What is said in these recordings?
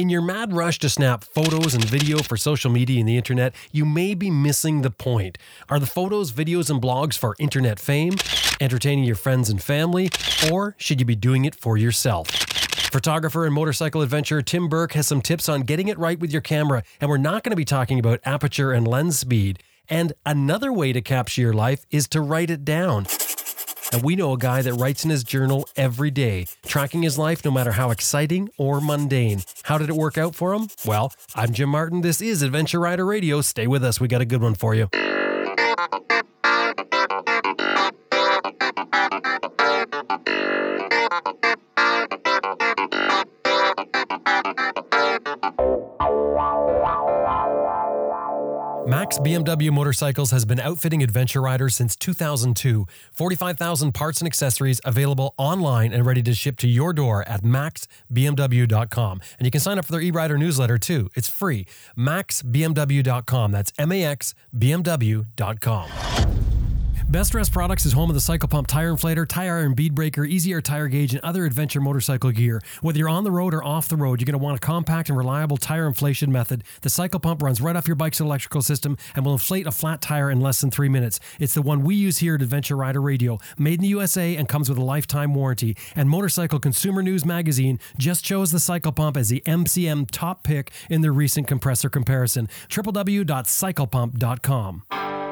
In your mad rush to snap photos and video for social media and the internet, you may be missing the point. Are the photos, videos, and blogs for internet fame, entertaining your friends and family, or should you be doing it for yourself? Photographer and motorcycle adventurer Tim Burke has some tips on getting it right with your camera, and we're not going to be talking about aperture and lens speed. And another way to capture your life is to write it down. And we know a guy that writes in his journal every day, tracking his life no matter how exciting or mundane. How did it work out for him? Well, I'm Jim Martin. This is Adventure Rider Radio. Stay with us. We got a good one for you. Max BMW Motorcycles has been outfitting adventure riders since 2002. 45,000 parts and accessories available online and ready to ship to your door at maxbmw.com. And you can sign up for their e-rider newsletter too. It's free. maxbmw.com. That's M A X B M W.com. Best Rest Products is home of the Cycle Pump Tire Inflator, Tire Iron Bead Breaker, Easy Air Tire Gauge, and other adventure motorcycle gear. Whether you're on the road or off the road, you're going to want a compact and reliable tire inflation method. The Cycle Pump runs right off your bike's electrical system and will inflate a flat tire in less than three minutes. It's the one we use here at Adventure Rider Radio, made in the USA and comes with a lifetime warranty. And Motorcycle Consumer News Magazine just chose the Cycle Pump as the MCN top pick in their recent compressor comparison. www.cyclepump.com.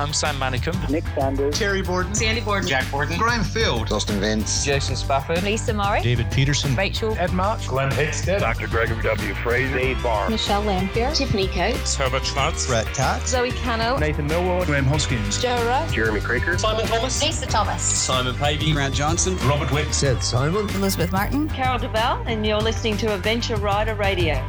I'm Sam Manicom. Nick Sanders, Terry Borden, Sandy Borden, Jack Borden, Graham Field, Austin Vince, Jason Spafford, Lisa Murray, David Peterson, Rachel, Ed March, Glen Heggstad, Dr. Gregory W. Frazier, Dave Barr, Michelle Lamphere, Tiffany Coates, Herbert Schwartz, Brett Cox, Zoe Cano, Nathan Millward, Graham Hoskins, Joe Rush, Jeremy Kroeker, Simon Thomas, Lisa Thomas, Simon Pavey, Grant Johnson, Robert Wick, Seth Simon, Elizabeth Martin, Carol DeVal, and you're listening to Adventure Rider Radio.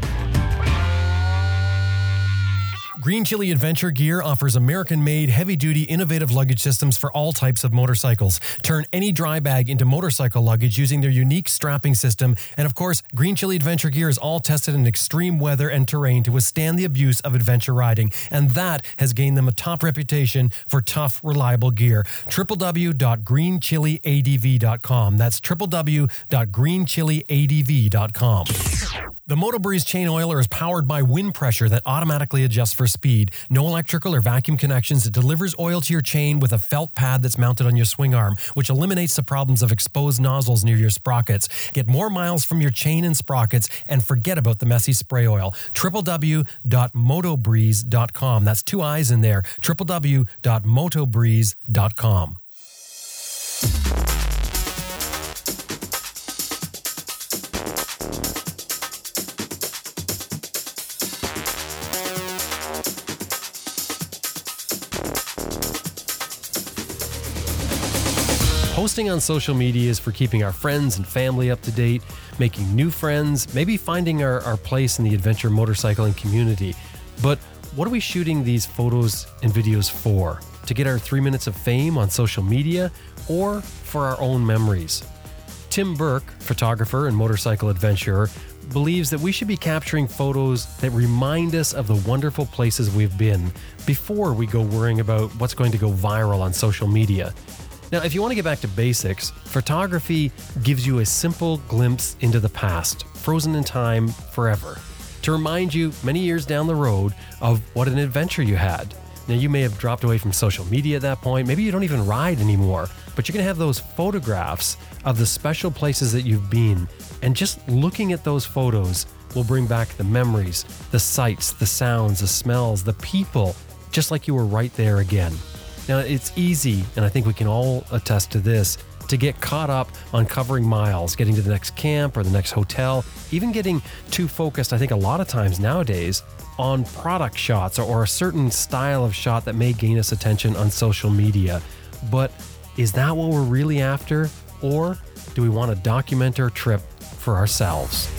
Green Chili Adventure Gear offers American made, heavy duty, innovative luggage systems for all types of motorcycles. Turn any dry bag into motorcycle luggage using their unique strapping system. And of course, Green Chili Adventure Gear is all tested in extreme weather and terrain to withstand the abuse of adventure riding. And that has gained them a top reputation for tough, reliable gear. www.greenchiliadv.com. That's www.greenchiliadv.com. The MotoBreeze chain oiler is powered by wind pressure that automatically adjusts for speed. No electrical or vacuum connections. It delivers oil to your chain with a felt pad that's mounted on your swing arm, which eliminates the problems of exposed nozzles near your sprockets. Get more miles from your chain and sprockets and forget about the messy spray oil. www.motobreeze.com. That's two eyes in there. www.motobreeze.com. Posting on social media is for keeping our friends and family up to date, making new friends, maybe finding our, our place in the adventure motorcycling community. But what are we shooting these photos and videos for? To get our three minutes of fame on social media or for our own memories? Tim Burke, photographer and motorcycle adventurer, believes that we should be capturing photos that remind us of the wonderful places we've been before we go worrying about what's going to go viral on social media. Now, if you want to get back to basics, photography gives you a simple glimpse into the past, frozen in time forever, to remind you many years down the road of what an adventure you had. Now, you may have dropped away from social media at that point. Maybe you don't even ride anymore, but you're going to have those photographs of the special places that you've been. And just looking at those photos will bring back the memories, the sights, the sounds, the smells, the people, just like you were right there again. Now, it's easy, and I think we can all attest to this, to get caught up on covering miles, getting to the next camp or the next hotel, even getting too focused, I think, a lot of times nowadays on product shots or, a certain style of shot that may gain us attention on social media. But is that what we're really after? Or do we want to document our trip for ourselves?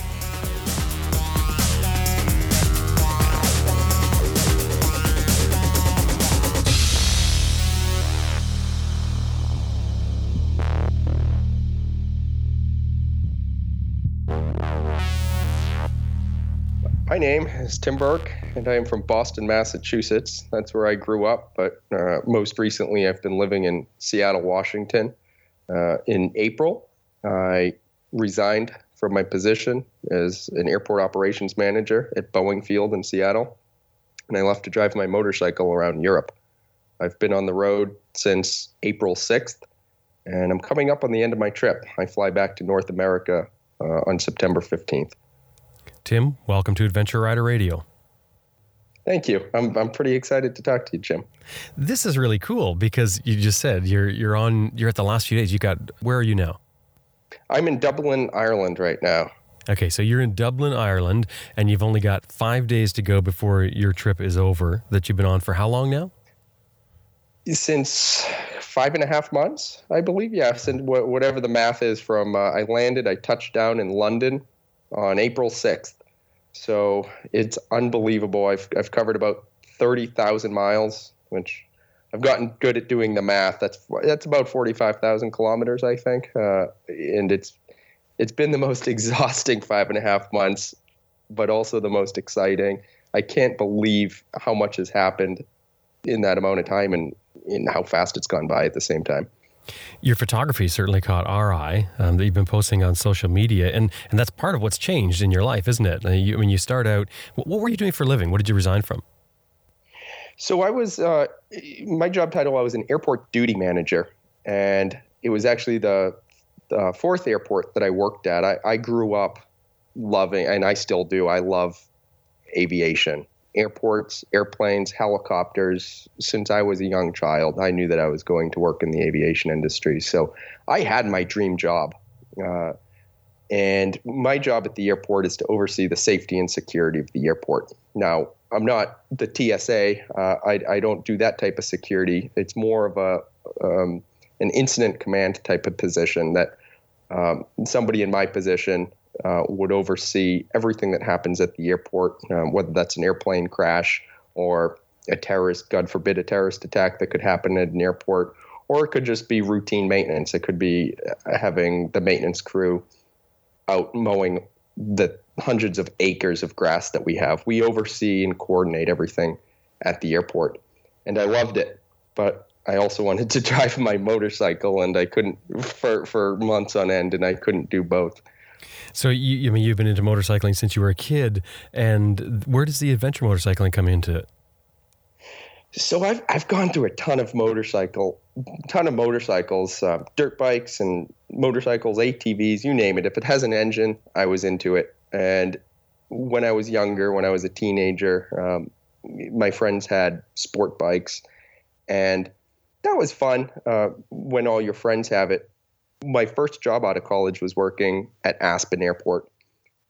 My name is Tim Burke, and I am from Boston, Massachusetts. That's where I grew up, but uh, most recently I've been living in Seattle, Washington. Uh, in April, I resigned from my position as an airport operations manager at Boeing Field in Seattle, and I left to drive my motorcycle around Europe. I've been on the road since April 6th, and I'm coming up on the end of my trip. I fly back to North America uh, on September 15th. Tim, welcome to Adventure Rider Radio. Thank you. I'm, I'm pretty excited to talk to you, Jim. This is really cool because you just said you're you're on you're at the last few days. You got where are you now? I'm in Dublin, Ireland right now. Okay, so you're in Dublin, Ireland, and you've only got five days to go before your trip is over. That you've been on for how long now? Since five and a half months, I believe. Yeah, since whatever the math is. From uh, I landed, I touched down in London on April sixth. So it's unbelievable. I've I've covered about thirty thousand miles, which I've gotten good at doing the math. That's that's about forty five thousand kilometers, I think, uh, and it's it's been the most exhausting five and a half months, but also the most exciting. I can't believe how much has happened in that amount of time and in how fast it's gone by at the same time. Your photography certainly caught our eye um, that you've been posting on social media, and and that's part of what's changed in your life, isn't it? When you start out, what, what, were you doing for a living? What did you resign from? So I was uh, my job title. I was an airport duty manager, and it was actually the, the fourth airport that I worked at. I, I grew up loving, and I still do. I love aviation airports, airplanes, helicopters. Since I was a young child, I knew that I was going to work in the aviation industry. So I had my dream job. Uh, and my job at the airport is to oversee the safety and security of the airport. Now, I'm not the TSA. Uh, I, I, don't do that type of security. It's more of a um, an incident command type of position that um, somebody in my position uh, would oversee everything that happens at the airport, um, whether that's an airplane crash or a terrorist, God forbid, a terrorist attack that could happen at an airport, or it could just be routine maintenance. It could be uh, having the maintenance crew out mowing the hundreds of acres of grass that we have. We oversee and coordinate everything at the airport, and I loved it. But I also wanted to drive my motorcycle, and I couldn't for for months on end, and I couldn't do both. So you, I mean, you've been into motorcycling since you were a kid, and where does the adventure motorcycling come into it? So I've I've gone through a ton of motorcycle, ton of motorcycles, uh, dirt bikes and motorcycles, ATVs, you name it. If it has an engine, I was into it. And when I was younger, when I was a teenager, um, my friends had sport bikes, and that was fun uh, when all your friends have it my first job out of college was working at Aspen Airport.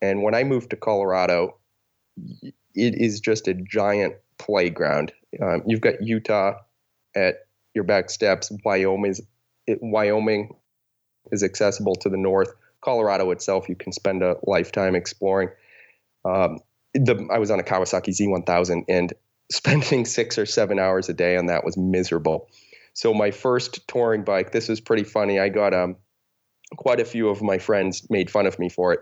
And when I moved to Colorado, it is just a giant playground. Um, you've got Utah at your back steps. Wyoming is, it, Wyoming is accessible to the north. Colorado itself, you can spend a lifetime exploring. Um, the, I was on a Kawasaki Z1000 and spending six or seven hours a day on that was miserable. So my first touring bike, this is pretty funny. I got um, quite a few of my friends made fun of me for it.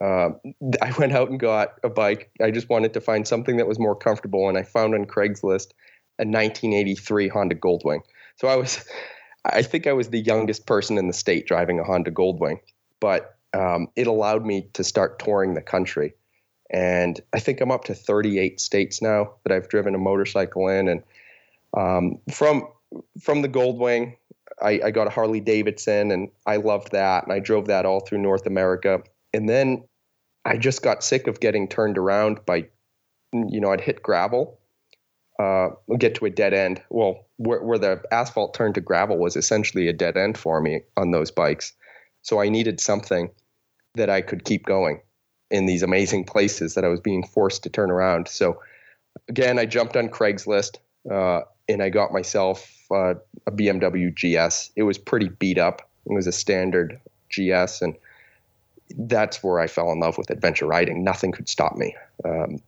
Uh, I went out and got a bike. I just wanted to find something that was more comfortable, and I found on Craigslist a 1983 Honda Goldwing. So I was, I think I was the youngest person in the state driving a Honda Goldwing, but um, it allowed me to start touring the country. And I think I'm up to 38 states now that I've driven a motorcycle in. And um, from from the Goldwing, I, I got a Harley Davidson and I loved that. And I drove that all through North America. And then I just got sick of getting turned around by, you know, I'd hit gravel, uh, get to a dead end. Well, where, where the asphalt turned to gravel was essentially a dead end for me on those bikes. So I needed something that I could keep going in these amazing places that I was being forced to turn around. So again, I jumped on Craigslist uh, and I got myself uh, a BMW GS. It was pretty beat up. It was a standard GS, and that's where I fell in love with adventure riding. Nothing could stop me um,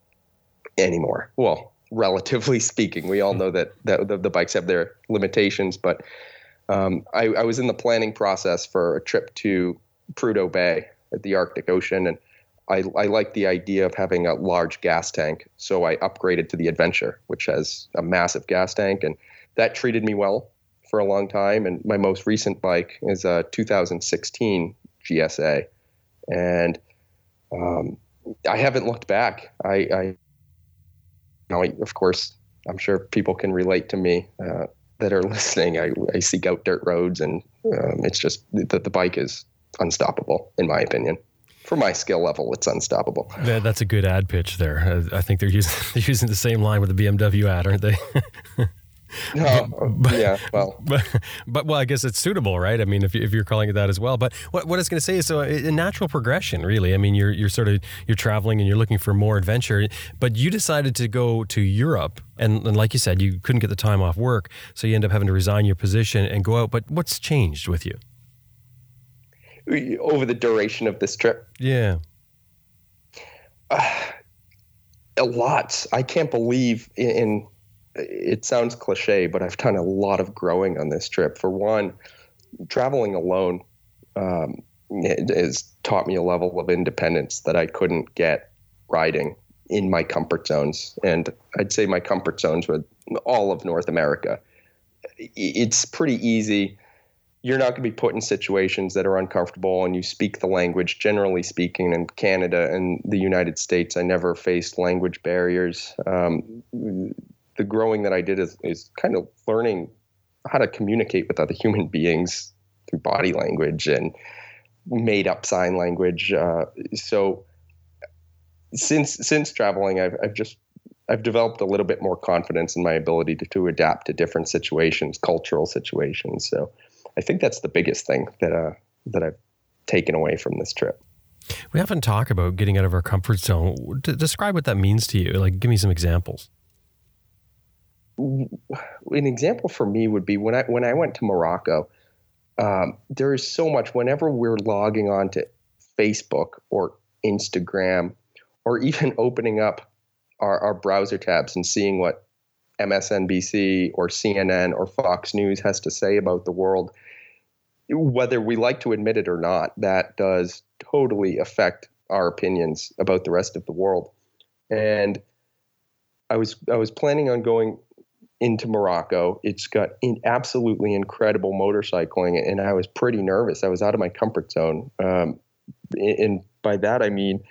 anymore. Well, relatively speaking, we all know that, that the, the bikes have their limitations, but um, I, I, was in the planning process for a trip to Prudhoe Bay at the Arctic Ocean, and I, I like the idea of having a large gas tank. So I upgraded to the Adventure, which has a massive gas tank, and that treated me well. for a long time, and my most recent bike is a 2016 GSA, and um, I haven't looked back. I, I you know, of course, I'm sure people can relate to me uh, that are listening. I, I seek out dirt roads, and um, it's just that the bike is unstoppable, in my opinion. For my skill level, it's unstoppable. Yeah, that's a good ad pitch there. I, I think they're using they're using the same line with the BMW ad, aren't they? No, but, yeah, well, but, but well, I guess it's suitable, right? I mean, if, if you're calling it that as well. But what, what I was going to say is, so a natural progression, really. I mean, you're you're sort of you're traveling and you're looking for more adventure, but you decided to go to Europe, and, and like you said, you couldn't get the time off work, so you end up having to resign your position and go out. But what's changed with you over the duration of this trip? Yeah. Uh, a lot. I can't believe in, in it sounds cliche, but I've done a lot of growing on this trip. For one, traveling alone um, has taught me a level of independence that I couldn't get riding in my comfort zones. And I'd say my comfort zones with all of North America. It's pretty easy. You're not going to be put in situations that are uncomfortable and you speak the language. Generally speaking, in Canada and the United States, I never faced language barriers. Um, the growing that I did is, is kind of learning how to communicate with other human beings through body language and made up sign language. Uh, so since since traveling, I've I've just I've developed a little bit more confidence in my ability to, to adapt to different situations, cultural situations. So I think that's the biggest thing that uh, that I've taken away from this trip. We often talk about getting out of our comfort zone. Describe what that means to you. Like, give me some examples an example for me would be when I when I went to Morocco. Um, there is so much whenever we're logging on to Facebook or Instagram, or even opening up our, our browser tabs and seeing what MSNBC or CNN or Fox News has to say about the world, whether we like to admit it or not, that does totally affect our opinions about the rest of the world. And I was I was planning on going into Morocco. It's got in absolutely incredible motorcycling, and I was pretty nervous. I was out of my comfort zone, um, and by that I mean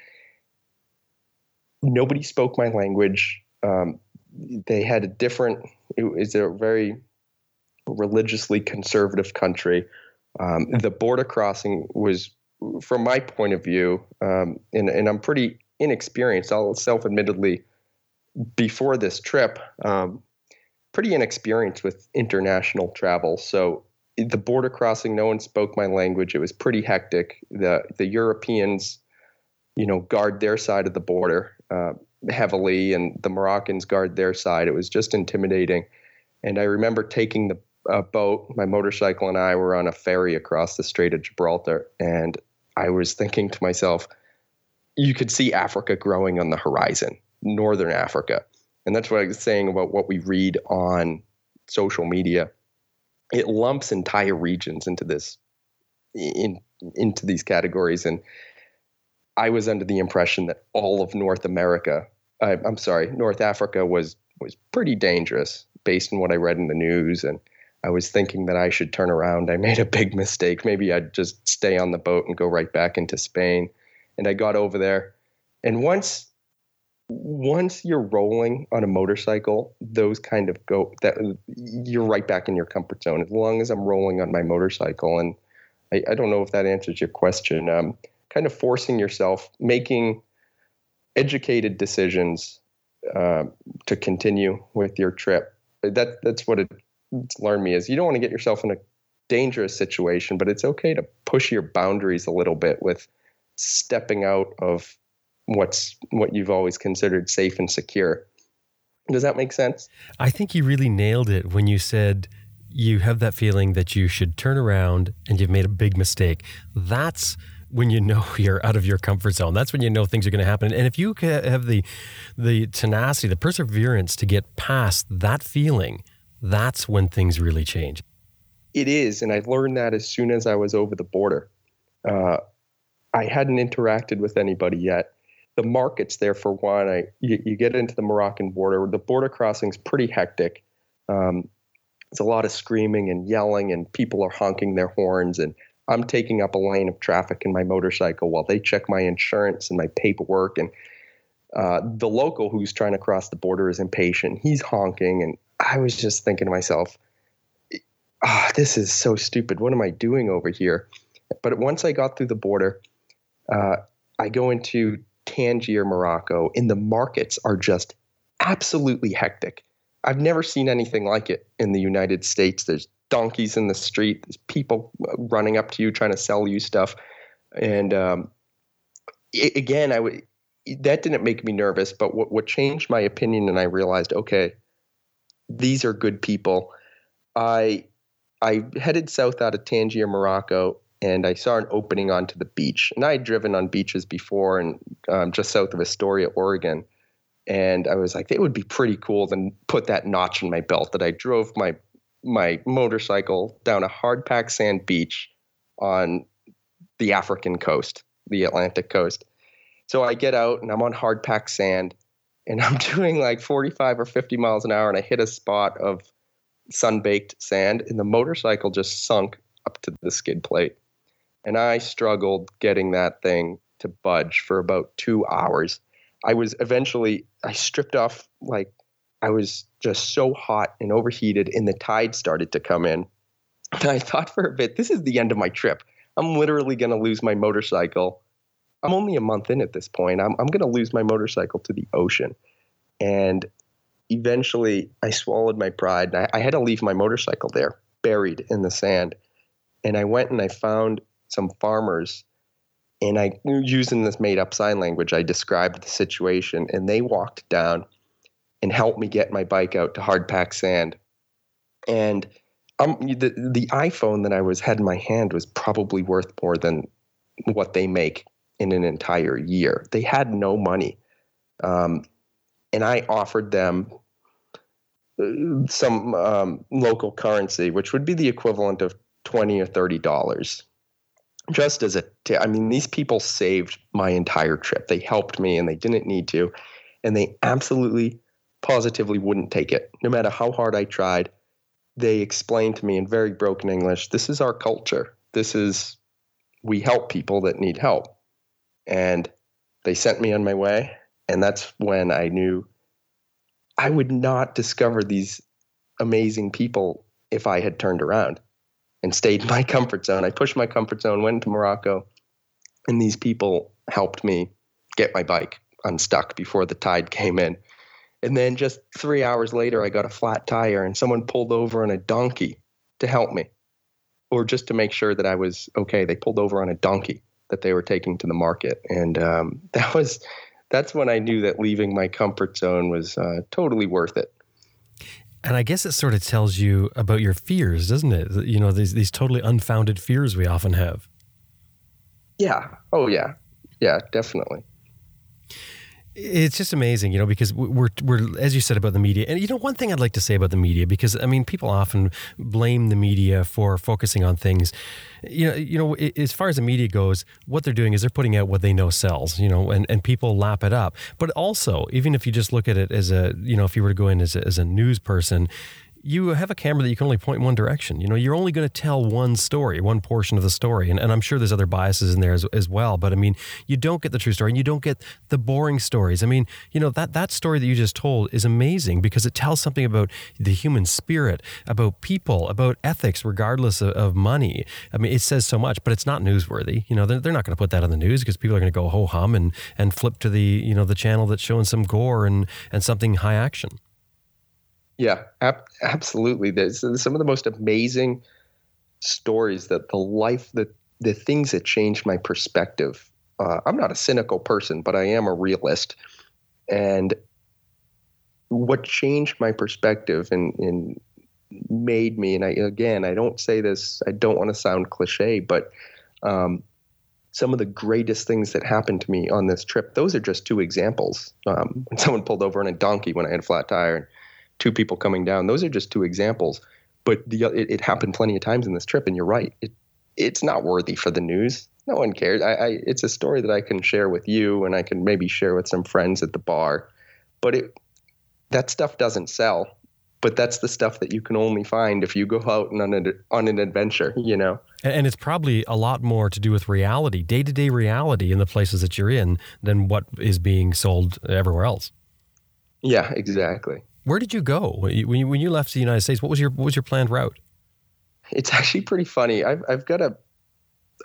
nobody spoke my language. Um, they had a different. It was a very religiously conservative country. Um, the border crossing was, from my point of view, um, and, and I'm pretty inexperienced. I'll self-admittedly before this trip. Um, pretty inexperienced with international travel. So the border crossing, no one spoke my language. It was pretty hectic. The the Europeans, you know, guard their side of the border uh, heavily, and the Moroccans guard their side. It was just intimidating. And I remember taking the uh, boat. My motorcycle and I were on a ferry across the Strait of Gibraltar, and I was thinking to myself, you could see Africa growing on the horizon, northern Africa and that's what I was saying about what we read on social media. It lumps entire regions into this in into these categories, and I was under the impression that all of North America, uh, I'm sorry, North Africa was was pretty dangerous based on what I read in the news, and I was thinking that I should turn around. I made a big mistake. Maybe I'd just stay on the boat and go right back into Spain. And I got over there, and once once you're rolling on a motorcycle, those kind of go that you're right back in your comfort zone. As long as I'm rolling on my motorcycle, and I, I don't know if that answers your question. Um, kind of forcing yourself, making educated decisions uh, to continue with your trip. That that's what it, it's learned me is you don't want to get yourself in a dangerous situation, but it's okay to push your boundaries a little bit with stepping out of what's what you've always considered safe and secure. Does that make sense? I think you really nailed it when you said you have that feeling that you should turn around and you've made a big mistake. That's when you know you're out of your comfort zone. That's when you know things are going to happen. And if you have the the tenacity, the perseverance to get past that feeling, that's when things really change. It is, and I learned that as soon as I was over the border. Uh, I hadn't interacted with anybody yet, the markets there for wine. I you, you, get into the Moroccan border. The border crossing is pretty hectic. Um, There's a lot of screaming and yelling, and people are honking their horns. And I'm taking up a lane of traffic in my motorcycle while they check my insurance and my paperwork. And uh, the local who's trying to cross the border is impatient. He's honking. And I was just thinking to myself, ah, this is so stupid. What am I doing over here? But once I got through the border, uh, I go into Tangier, Morocco, and the markets are just absolutely hectic. I've never seen anything like it in the United States. There's donkeys in the street, there's people running up to you trying to sell you stuff. And um, it, again, I would that didn't make me nervous, but what, what changed my opinion and I realized, okay, these are good people. I I headed south out of Tangier, Morocco, and I saw an opening onto the beach. And I had driven on beaches before, and um, just south of Astoria, Oregon. And I was like, it would be pretty cool to put that notch in my belt that I drove my my motorcycle down a hard packed sand beach on the African coast, the Atlantic coast. So I get out and I'm on hard packed sand, and I'm doing like 45 or 50 miles an hour, and I hit a spot of sun baked sand, and the motorcycle just sunk up to the skid plate and I struggled getting that thing to budge for about two hours. I was eventually I stripped off like I was just so hot and overheated, and the tide started to come in. And I thought for a bit, this is the end of my trip. I'm literally going to lose my motorcycle. I'm only a month in at this point. I'm, I'm going to lose my motorcycle to the ocean. And eventually, I swallowed my pride. I, I had to leave my motorcycle there, buried in the sand. And I went and I found some farmers and I using this made up sign language, I described the situation and they walked down and helped me get my bike out to hard pack sand. And um, the the iPhone that I was had in my hand was probably worth more than what they make in an entire year. They had no money, um, and I offered them uh, some um, local currency, which would be the equivalent of twenty or thirty dollars just as a, I mean, these people saved my entire trip. They helped me and they didn't need to. And they absolutely, positively wouldn't take it. No matter how hard I tried, they explained to me in very broken English this is our culture. This is, we help people that need help. And they sent me on my way. And that's when I knew I would not discover these amazing people if I had turned around and stayed in my comfort zone. I pushed my comfort zone, went to Morocco, and these people helped me get my bike unstuck before the tide came in. And then just three hours later, I got a flat tire, and someone pulled over on a donkey to help me, or just to make sure that I was okay. They pulled over on a donkey that they were taking to the market, and um, that was that's when I knew that leaving my comfort zone was uh, totally worth it. And I guess it sort of tells you about your fears, doesn't it? You know, these these totally unfounded fears we often have. Yeah. Oh yeah. Yeah, definitely it's just amazing, you know, because we're we're as you said about the media, and you know, one thing I'd like to say about the media, because I mean, people often blame the media for focusing on things. You know, you know, as far as the media goes, what they're doing is they're putting out what they know sells, you know, and, and people lap it up. But also, even if you just look at it as a, you know, if you were to go in as a, as a news person, you have a camera that you can only point in one direction. You know, you're only going to tell one story, one portion of the story. And, and I'm sure there's other biases in there as, as well. But I mean, you don't get the true story and you don't get the boring stories. I mean, you know, that, that story that you just told is amazing because it tells something about the human spirit, about people, about ethics, regardless of, of money. I mean, it says so much, but it's not newsworthy. You know, they're, they're not going to put that on the news because people are going to go ho hum and, and flip to the, you know, the channel that's showing some gore and, and something high action. Yeah, ab- absolutely. There's, some of the most amazing stories that the life, the the things that changed my perspective. Uh, I'm not a cynical person, but I am a realist, and what changed my perspective and, and made me, and I again, I don't say this, I don't want to sound cliche, but um, some of the greatest things that happened to me on this trip. Those are just two examples. Um, when someone pulled over on a donkey when I had a flat tire, and two people coming down. Those are just two examples, but the, it, it, happened plenty of times in this trip. And you're right, it it's not worthy for the news. No one cares. I, I, it's a story that I can share with you, and I can maybe share with some friends at the bar, but it that stuff doesn't sell. but that's the stuff that you can only find if you go out and on an, on an adventure, you know? And, and it's probably a lot more to do with reality, day to day reality in the places that you're in than what is being sold everywhere else. Yeah, exactly. Where did you go when you, when you left the United States? What was your what was your planned route? It's actually pretty funny. I've I've got a.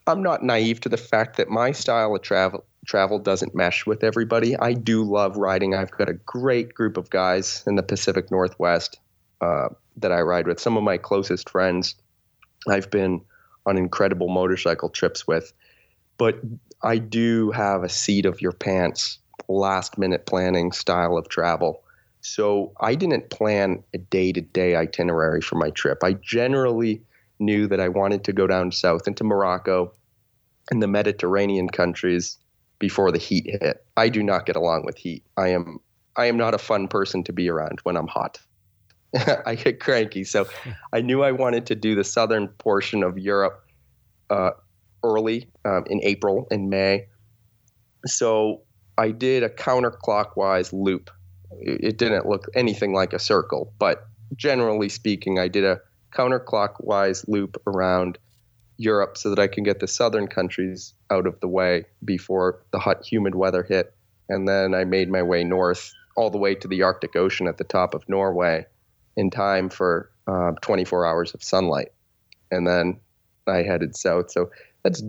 I'm not naive to the fact that my style of travel travel doesn't mesh with everybody. I do love riding. I've got a great group of guys in the Pacific Northwest uh, that I ride with. Some of my closest friends I've been on incredible motorcycle trips with. But I do have a seat of your pants, last minute planning style of travel. So I didn't plan a day to day itinerary for my trip. I generally knew that I wanted to go down south into Morocco and the Mediterranean countries before the heat hit. I do not get along with heat. I am I am not a fun person to be around when I'm hot. I get cranky. So I knew I wanted to do the southern portion of Europe uh, early um, in April and May. So I did a counterclockwise loop. It didn't look anything like a circle, but generally speaking, I did a counterclockwise loop around Europe so that I can get the southern countries out of the way before the hot, humid weather hit. And then I made my way north all the way to the Arctic Ocean at the top of Norway in time for uh, 24 hours of sunlight. And then I headed south. So that's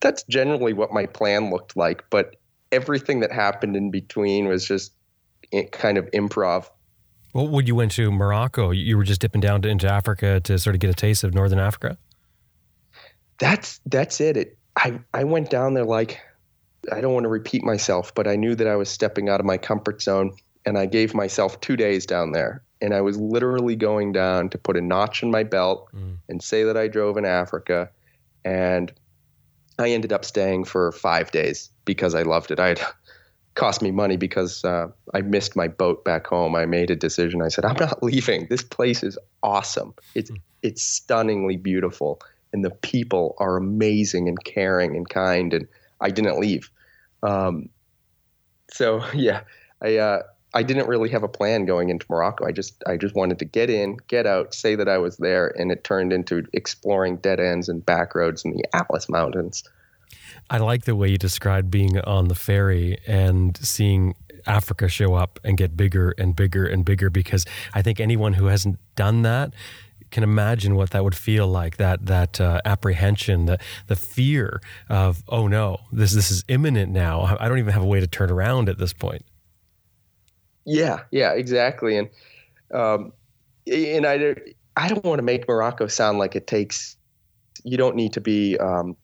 that's generally what my plan looked like. But everything that happened in between was just kind of improv. Well, when you went to Morocco, you were just dipping down to, into Africa to sort of get a taste of northern Africa. That's that's it. It I I went down there like I don't want to repeat myself, but I knew that I was stepping out of my comfort zone, and I gave myself two days down there and I was literally going down to put a notch in my belt mm. and say that I drove in Africa. And I ended up staying for five days because I loved it. I had cost me money because uh, I missed my boat back home. I made a decision. I said, I'm not leaving. This place is awesome. It's mm. it's stunningly beautiful, and the people are amazing and caring and kind. And I didn't leave. Um, so yeah, I uh, I didn't really have a plan going into Morocco. I just I just wanted to get in, get out, say that I was there, and it turned into exploring dead ends and back roads in the Atlas Mountains. I like the way you described being on the ferry and seeing Africa show up and get bigger and bigger and bigger because I think anyone who hasn't done that can imagine what that would feel like that that uh, apprehension the the fear of oh no this this is imminent now I don't even have a way to turn around at this point yeah, yeah, exactly. And um, and I I don't want to make Morocco sound like it takes. You don't need to be um,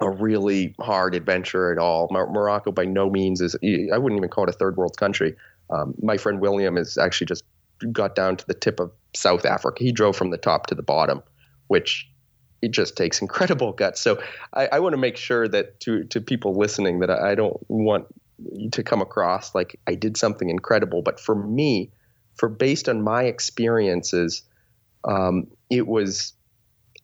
a really hard adventure at all. Mar- Morocco by no means is. I wouldn't even call it a third world country. Um, my friend William is actually just got down to the tip of South Africa. He drove from the top to the bottom, which it just takes incredible guts. So I, I want to make sure that to to people listening that I, I don't want to come across like I did something incredible. But for me, for based on my experiences, um, it was,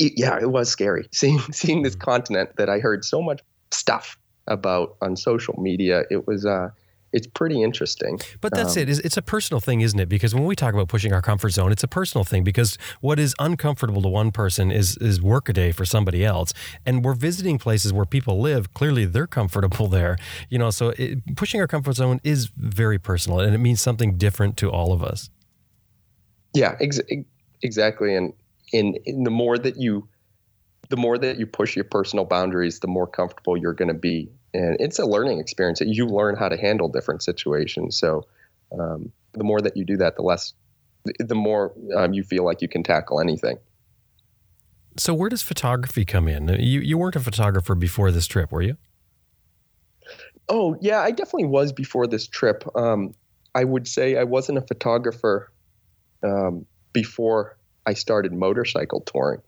it, yeah, it was scary seeing seeing this mm-hmm. continent that I heard so much stuff about on social media. It was, uh, it's pretty interesting. But that's um, it. It's a personal thing, isn't it? Because when we talk about pushing our comfort zone, it's a personal thing because what is uncomfortable to one person is is workaday for somebody else. And we're visiting places where people live. Clearly, they're comfortable there. You know, so it, pushing our comfort zone is very personal, and it means something different to all of us. Yeah, ex- exactly. And in, in the more that you the more that you push your personal boundaries, the more comfortable you're going to be. And it's a learning experience. That you learn how to handle different situations. So um, the more that you do that the less the more um, you feel like you can tackle anything. So where does photography come in? You, you weren't a photographer before this trip were you? Oh yeah i definitely was before this trip. Um, i would say i wasn't a photographer um, before i started motorcycle touring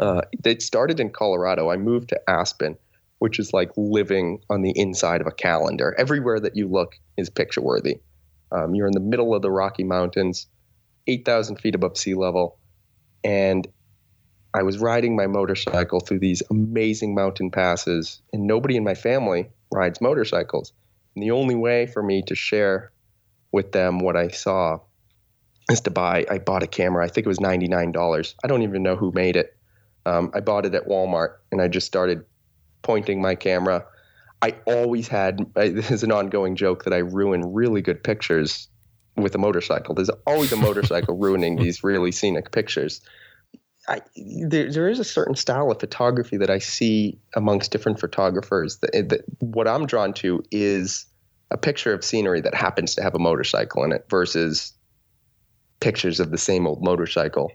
uh, it started in colorado i moved to aspen which is like living on the inside of a calendar. Everywhere that you look is picture worthy. Um, you're in the middle of the Rocky Mountains, 8,000 feet above sea level. And I was riding my motorcycle through these amazing mountain passes, and nobody in my family rides motorcycles. And the only way for me to share with them what I saw is to buy. I bought a camera. I think it was ninety nine dollars. I don't even know who made it. Um, I bought it at Walmart, and I just started pointing my camera. I always had. I, this is an ongoing joke that I ruin really good pictures with a motorcycle. There's always a motorcycle ruining these really scenic pictures. I, there, there is a certain style of photography that I see amongst different photographers. That, that what I'm drawn to is a picture of scenery that happens to have a motorcycle in it versus pictures of the same old motorcycle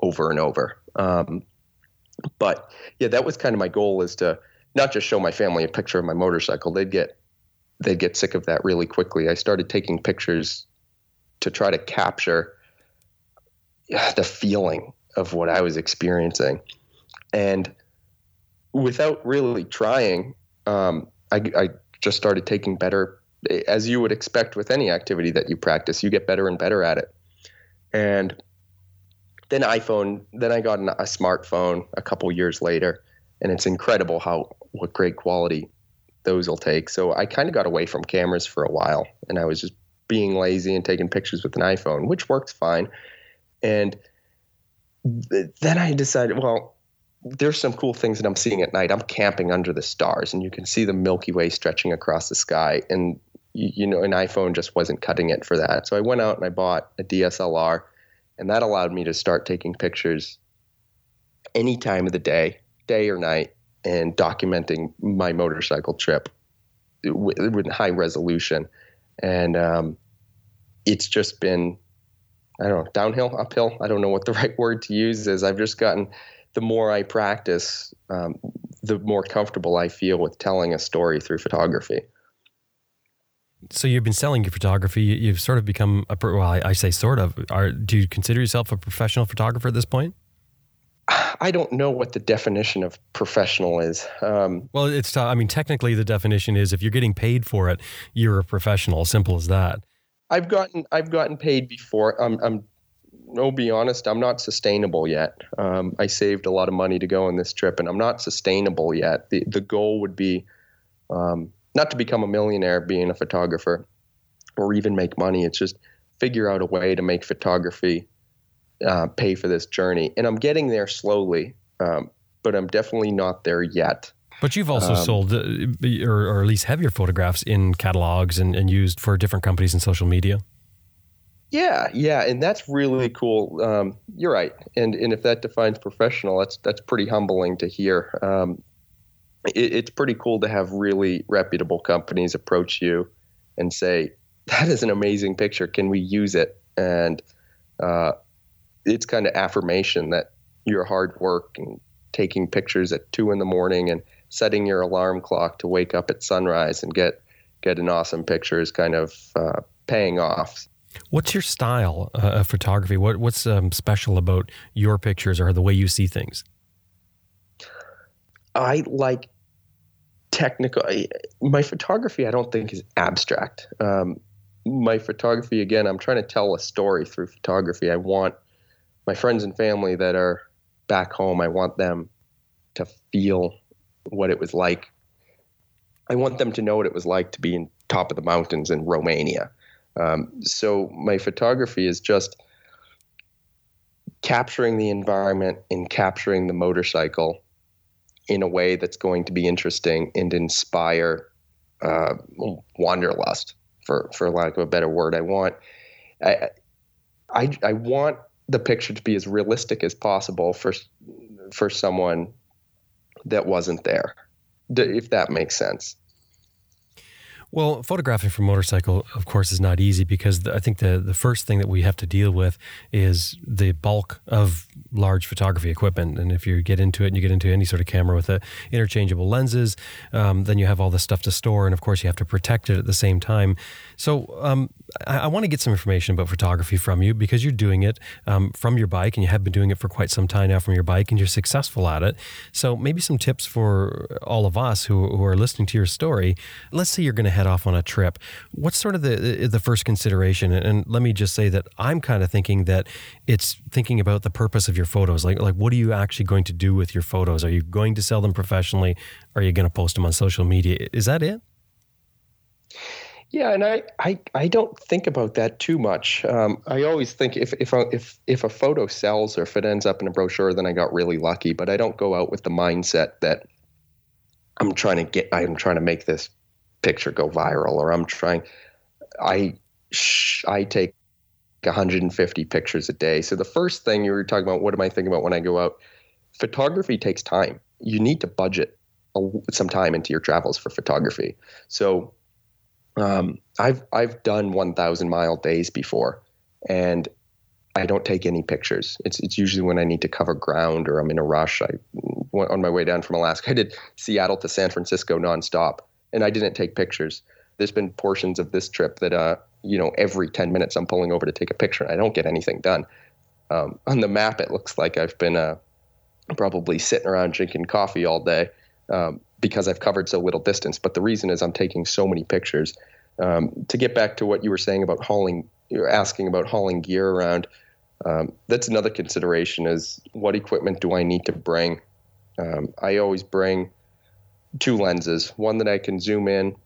over and over. Um, but yeah, that was kind of my goal is to not just show my family a picture of my motorcycle. They'd get they'd get sick of that really quickly. I started taking pictures to try to capture the feeling of what I was experiencing, and without really trying, um, I, I just started taking better, as you would expect with any activity that you practice. You get better and better at it, and then iPhone. Then I got a smartphone a couple years later, and it's incredible how what great quality those will take. So I kind of got away from cameras for a while, and I was just being lazy and taking pictures with an iPhone, which works fine. And th- then I decided, well, there's some cool things that I'm seeing at night. I'm camping under the stars, and you can see the Milky Way stretching across the sky. And you know, an iPhone just wasn't cutting it for that. So I went out and I bought a DSLR, and that allowed me to start taking pictures any time of the day, day or night, and documenting my motorcycle trip with, with high resolution. And um, it's just been, I don't know, downhill, uphill. I don't know what the right word to use is. I've just gotten, the more I practice, um, the more comfortable I feel with telling a story through photography. So you've been selling your photography. You've sort of become a well. I, I say sort of. Are do you consider yourself a professional photographer at this point? I don't know what the definition of professional is. Um, well, it's. I mean, technically, the definition is if you're getting paid for it, you're a professional. Simple as that. I've gotten I've gotten paid before. I'm, I'm no, be honest, I'm not sustainable yet. Um, I saved a lot of money to go on this trip, and I'm not sustainable yet. the The goal would be um, not to become a millionaire being a photographer or even make money. It's just figure out a way to make photography uh, pay for this journey. And I'm getting there slowly, um, but I'm definitely not there yet. But you've also um, sold, uh, or, or, at least have your photographs in catalogs and, and, used for different companies and social media. Yeah, yeah, and that's really cool. Um, you're right, and and if that defines professional, that's that's pretty humbling to hear. Um, it, it's pretty cool to have really reputable companies approach you and say, "That is an amazing picture. Can we use it?" And uh, it's kind of affirmation that your hard work and taking pictures at two in the morning and setting your alarm clock to wake up at sunrise and get get an awesome picture is kind of uh, paying off. What's your style uh, of photography? What what's um, special about your pictures or the way you see things? I like technical. My photography, I don't think is abstract. Um, my photography, again, I'm trying to tell a story through photography. I want my friends and family that are back home. I want them to feel what it was like. I want them to know what it was like to be in top of the mountains in Romania. Um, so my photography is just capturing the environment and capturing the motorcycle in a way that's going to be interesting and inspire uh, wanderlust, for for lack of a better word. I want I, I I want the picture to be as realistic as possible for for someone that wasn't there, if that makes sense. Well, photographing from motorcycle, of course, is not easy because the, I think the the first thing that we have to deal with is the bulk of large photography equipment. And if you get into it and you get into any sort of camera with a, interchangeable lenses, um, then you have all this stuff to store, and of course, you have to protect it at the same time. So, um, I, I want to get some information about photography from you because you're doing it um, from your bike, and you have been doing it for quite some time now from your bike, and you're successful at it. So, maybe some tips for all of us who, who are listening to your story. Let's say you're going to head off on a trip, what's sort of the the first consideration? And let me just say that I'm kind of thinking that it's thinking about the purpose of your photos. Like like what are you actually going to do with your photos? Are you going to sell them professionally? Are you going to post them on social media? Is that it? Yeah, and I, I, I don't think about that too much. Um, I always think if if a, if if a photo sells or if it ends up in a brochure, then I got really lucky. But I don't go out with the mindset that I'm trying to get, I'm trying to make this picture go viral, or I'm trying. I I take 150 pictures a day. So the first thing you were talking about, what am I thinking about when I go out? Photography takes time. You need to budget some time into your travels for photography. So um, I've I've done 1,000 mile days before, and I don't take any pictures. It's it's usually when I need to cover ground or I'm in a rush. I went on my way down from Alaska. I did Seattle to San Francisco nonstop, and I didn't take pictures. There's been portions of this trip that uh, you know every 10 minutes I'm pulling over to take a picture. and I don't get anything done. Um, on the map, it looks like I've been uh, probably sitting around drinking coffee all day um, because I've covered so little distance. But the reason is I'm taking so many pictures. Um, to get back to what you were saying about hauling, you're asking about hauling gear around. Um, that's another consideration: is what equipment do I need to bring? Um, I always bring two lenses. One that I can zoom in.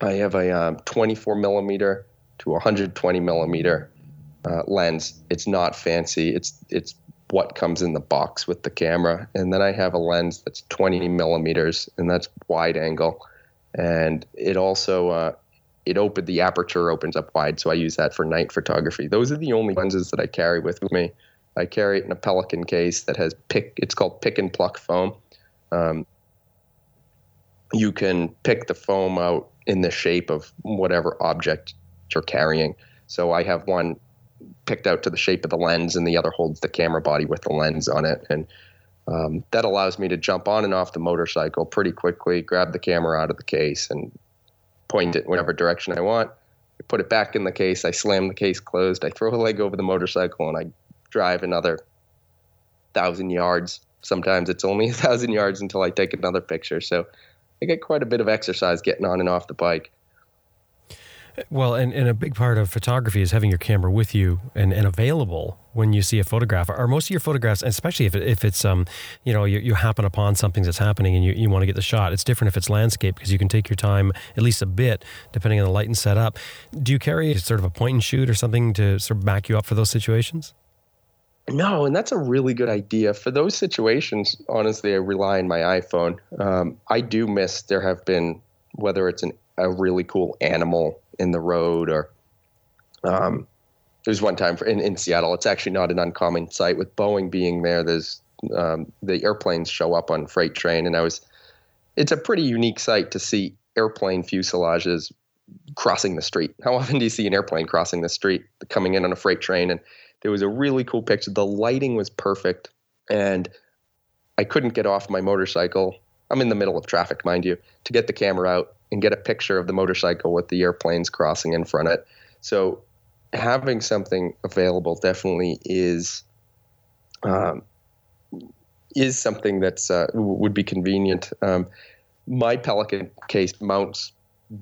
I have a um, 24 millimeter to 120 millimeter uh, lens. It's not fancy. It's it's what comes in the box with the camera. And then I have a lens that's 20 millimeters, and that's wide angle. And it also uh, it opened the aperture opens up wide, so I use that for night photography. Those are the only lenses that I carry with me. I carry it in a Pelican case that has pick. It's called pick and pluck foam. Um, you can pick the foam out in the shape of whatever object you're carrying. So I have one picked out to the shape of the lens, and the other holds the camera body with the lens on it. And um, that allows me to jump on and off the motorcycle pretty quickly, grab the camera out of the case, and point it whatever direction I want. I put it back in the case. I slam the case closed. I throw a leg over the motorcycle, and I drive another thousand yards. Sometimes it's only a thousand yards until I take another picture. So I get quite a bit of exercise getting on and off the bike. Well, and, and a big part of photography is having your camera with you and, and available when you see a photograph. Are most of your photographs, especially if, it, if it's, um, you know, you, you happen upon something that's happening and you, you want to get the shot, it's different if it's landscape because you can take your time at least a bit depending on the light and setup. Do you carry sort of a point and shoot or something to sort of back you up for those situations? No, and that's a really good idea. For those situations, honestly, I rely on my iPhone. Um, I do miss, there have been, whether it's an, a really cool animal in the road or um, there's one time for, in, in Seattle. It's actually not an uncommon sight with Boeing being there. There's um, the airplanes show up on freight train, and I was. It's a pretty unique sight to see airplane fuselages crossing the street. How often do you see an airplane crossing the street coming in on a freight train? And there was a really cool picture. The lighting was perfect, and I couldn't get off my motorcycle. I'm in the middle of traffic, mind you, to get the camera out and get a picture of the motorcycle with the airplanes crossing in front of it. So having something available definitely is um, is something that's uh, would be convenient. Um, my Pelican case mounts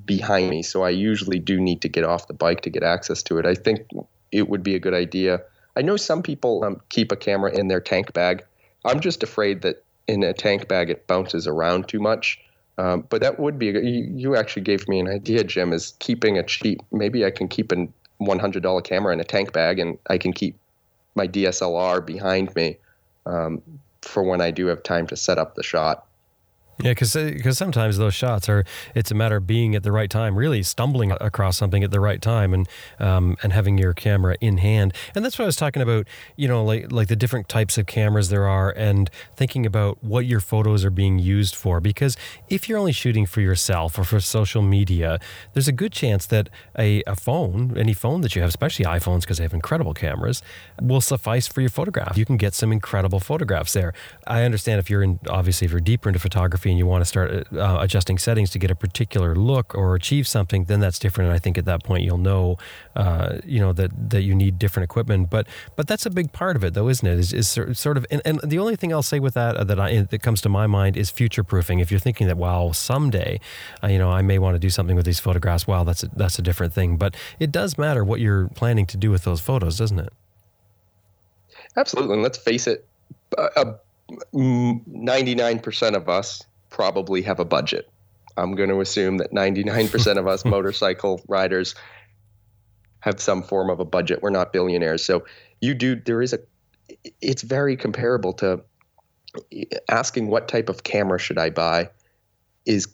behind me, so I usually do need to get off the bike to get access to it. I think it would be a good idea. I know some people um, keep a camera in their tank bag. I'm just afraid that in a tank bag it bounces around too much. Um, but that would be you, you actually gave me an idea, Jim. Is keeping a cheap. Maybe I can keep a one hundred dollar camera in a tank bag, and I can keep my DSLR behind me um, for when I do have time to set up the shot. Yeah, because because sometimes those shots are it's a matter of being at the right time, really stumbling across something at the right time, and um, and having your camera in hand. And that's what I was talking about. You know, like like the different types of cameras there are, and thinking about what your photos are being used for. Because if you're only shooting for yourself or for social media, there's a good chance that a, a phone, any phone that you have, especially iPhones, because they have incredible cameras, will suffice for your photograph. You can get some incredible photographs there. I understand if you're in obviously if you're deeper into photography and you want to start uh, adjusting settings to get a particular look or achieve something, then that's different. And I think at that point you'll know, uh, you know, that that you need different equipment. But but that's a big part of it, though, isn't it? Is, is sort of and, and the only thing I'll say with that uh, that I, that comes to my mind is future proofing. If you're thinking that wow, someday, uh, you know, I may want to do something with these photographs. Wow, that's a, that's a different thing. But it does matter what you're planning to do with those photos, doesn't it? Absolutely. And let's face it. Uh, 99% of us probably have a budget. I'm going to assume that 99% of us motorcycle riders have some form of a budget. We're not billionaires. So you do, there is a, it's very comparable to asking what type of camera should I buy is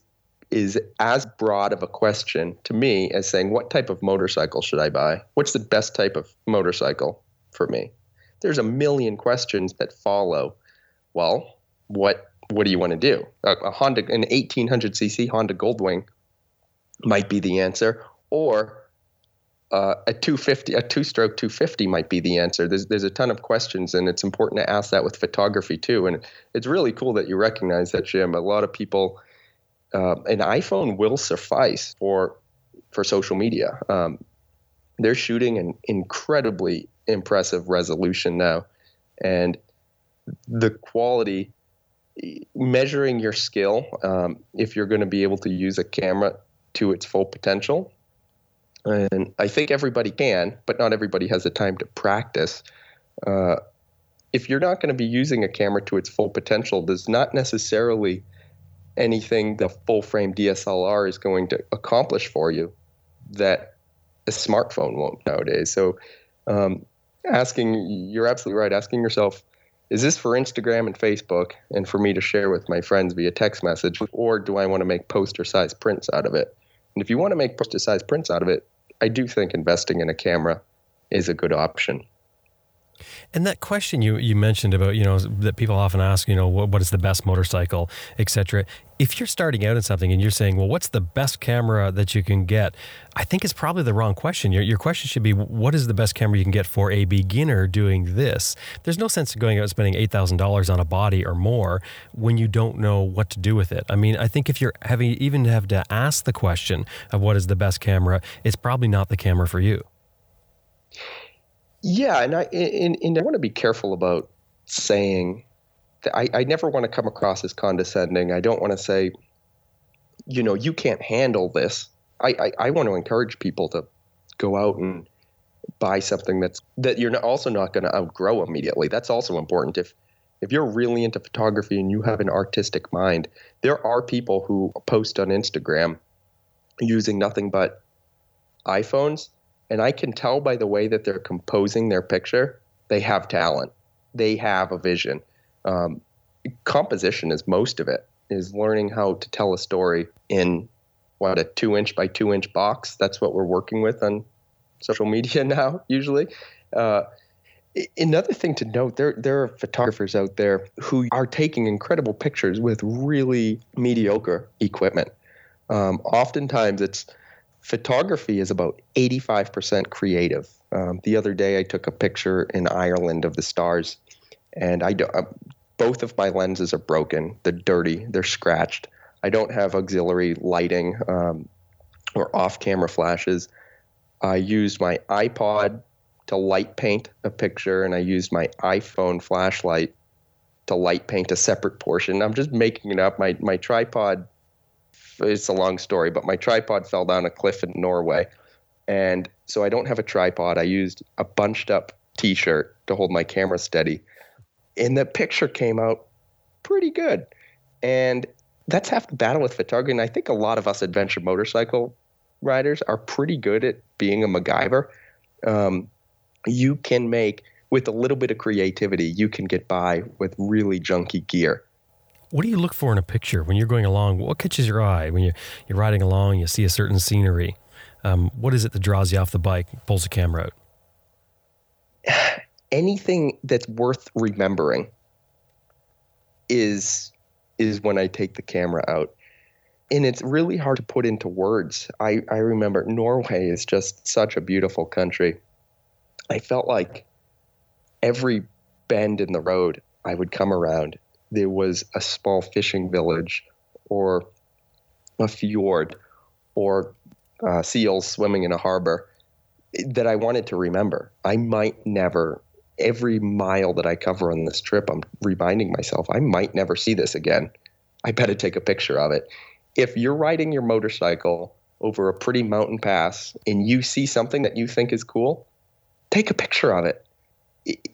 is as broad of a question to me as saying what type of motorcycle should I buy? What's the best type of motorcycle for me? There's a million questions that follow. Well, what what do you want to do? A, a Honda, an 1800cc Honda Goldwing might be the answer, or uh, a 250, a two-stroke 250 might be the answer. There's there's a ton of questions, and it's important to ask that with photography too. And it's really cool that you recognize that, Jim. A lot of people, uh, an iPhone will suffice for for social media. Um, they're shooting an incredibly impressive resolution now, and the quality measuring your skill um, if you're going to be able to use a camera to its full potential. And i think everybody can but not everybody has the time to practice. Uh, if you're not going to be using a camera to its full potential there's not necessarily anything the full frame dslr is going to accomplish for you that a smartphone won't nowadays. So um, asking you're absolutely right asking yourself is this for Instagram and Facebook and for me to share with my friends via text message, or do I want to make poster size prints out of it? And if you want to make poster size prints out of it, I do think investing in a camera is a good option. And that question you, you mentioned about, you know, that people often ask, you know, what, what is the best motorcycle, etc. If you're starting out in something and you're saying, well, what's the best camera that you can get? I think it's probably the wrong question. Your, your question should be, what is the best camera you can get for a beginner doing this? There's no sense in going out and spending $8,000 on a body or more when you don't know what to do with it. I mean, I think if you're having even have to ask the question of what is the best camera, it's probably not the camera for you. Yeah, and I and, and I want to be careful about saying that I, I never want to come across as condescending. I don't want to say, you know, you can't handle this. I, I, I want to encourage people to go out and buy something that's that you're also not going to outgrow immediately. That's also important. If if you're really into photography and you have an artistic mind, there are people who post on Instagram using nothing but iPhones and I can tell by the way that they're composing their picture, they have talent. They have a vision. Um, composition is most of it, is learning how to tell a story in what, a two inch by two inch box. That's what we're working with on social media now, usually. Uh, another thing to note there there are photographers out there who are taking incredible pictures with really mediocre equipment um, oftentimes it's photography is about 85% creative. Um, the other day, I took a picture in Ireland of the stars, and I do, uh, both of my lenses are broken. They're dirty. They're scratched. I don't have auxiliary lighting um, or off-camera flashes. I used my iPod to light paint a picture, and I used my iPhone flashlight to light paint a separate portion. I'm just making it up. My my tripod it's a long story, but my tripod fell down a cliff in Norway. And so I don't have a tripod. I used a bunched up t shirt to hold my camera steady. And the picture came out pretty good. And that's half the battle with photography. And I think a lot of us adventure motorcycle riders are pretty good at being a MacGyver. Um, you can make, with a little bit of creativity, you can get by with really junky gear. What do you look for in a picture when you're going along? What catches your eye when you're, you're riding along, you see a certain scenery? Um, what is it that draws you off the bike, pulls the camera out? Anything that's worth remembering is is when I take the camera out. And it's really hard to put into words. I, I remember Norway is just such a beautiful country. I felt like every bend in the road I would come around there was a small fishing village or a fjord or uh, seals swimming in a harbor that I wanted to remember. I might never, every mile that I cover on this trip, I'm reminding myself, I might never see this again. I better take a picture of it. If you're riding your motorcycle over a pretty mountain pass and you see something that you think is cool, take a picture of it.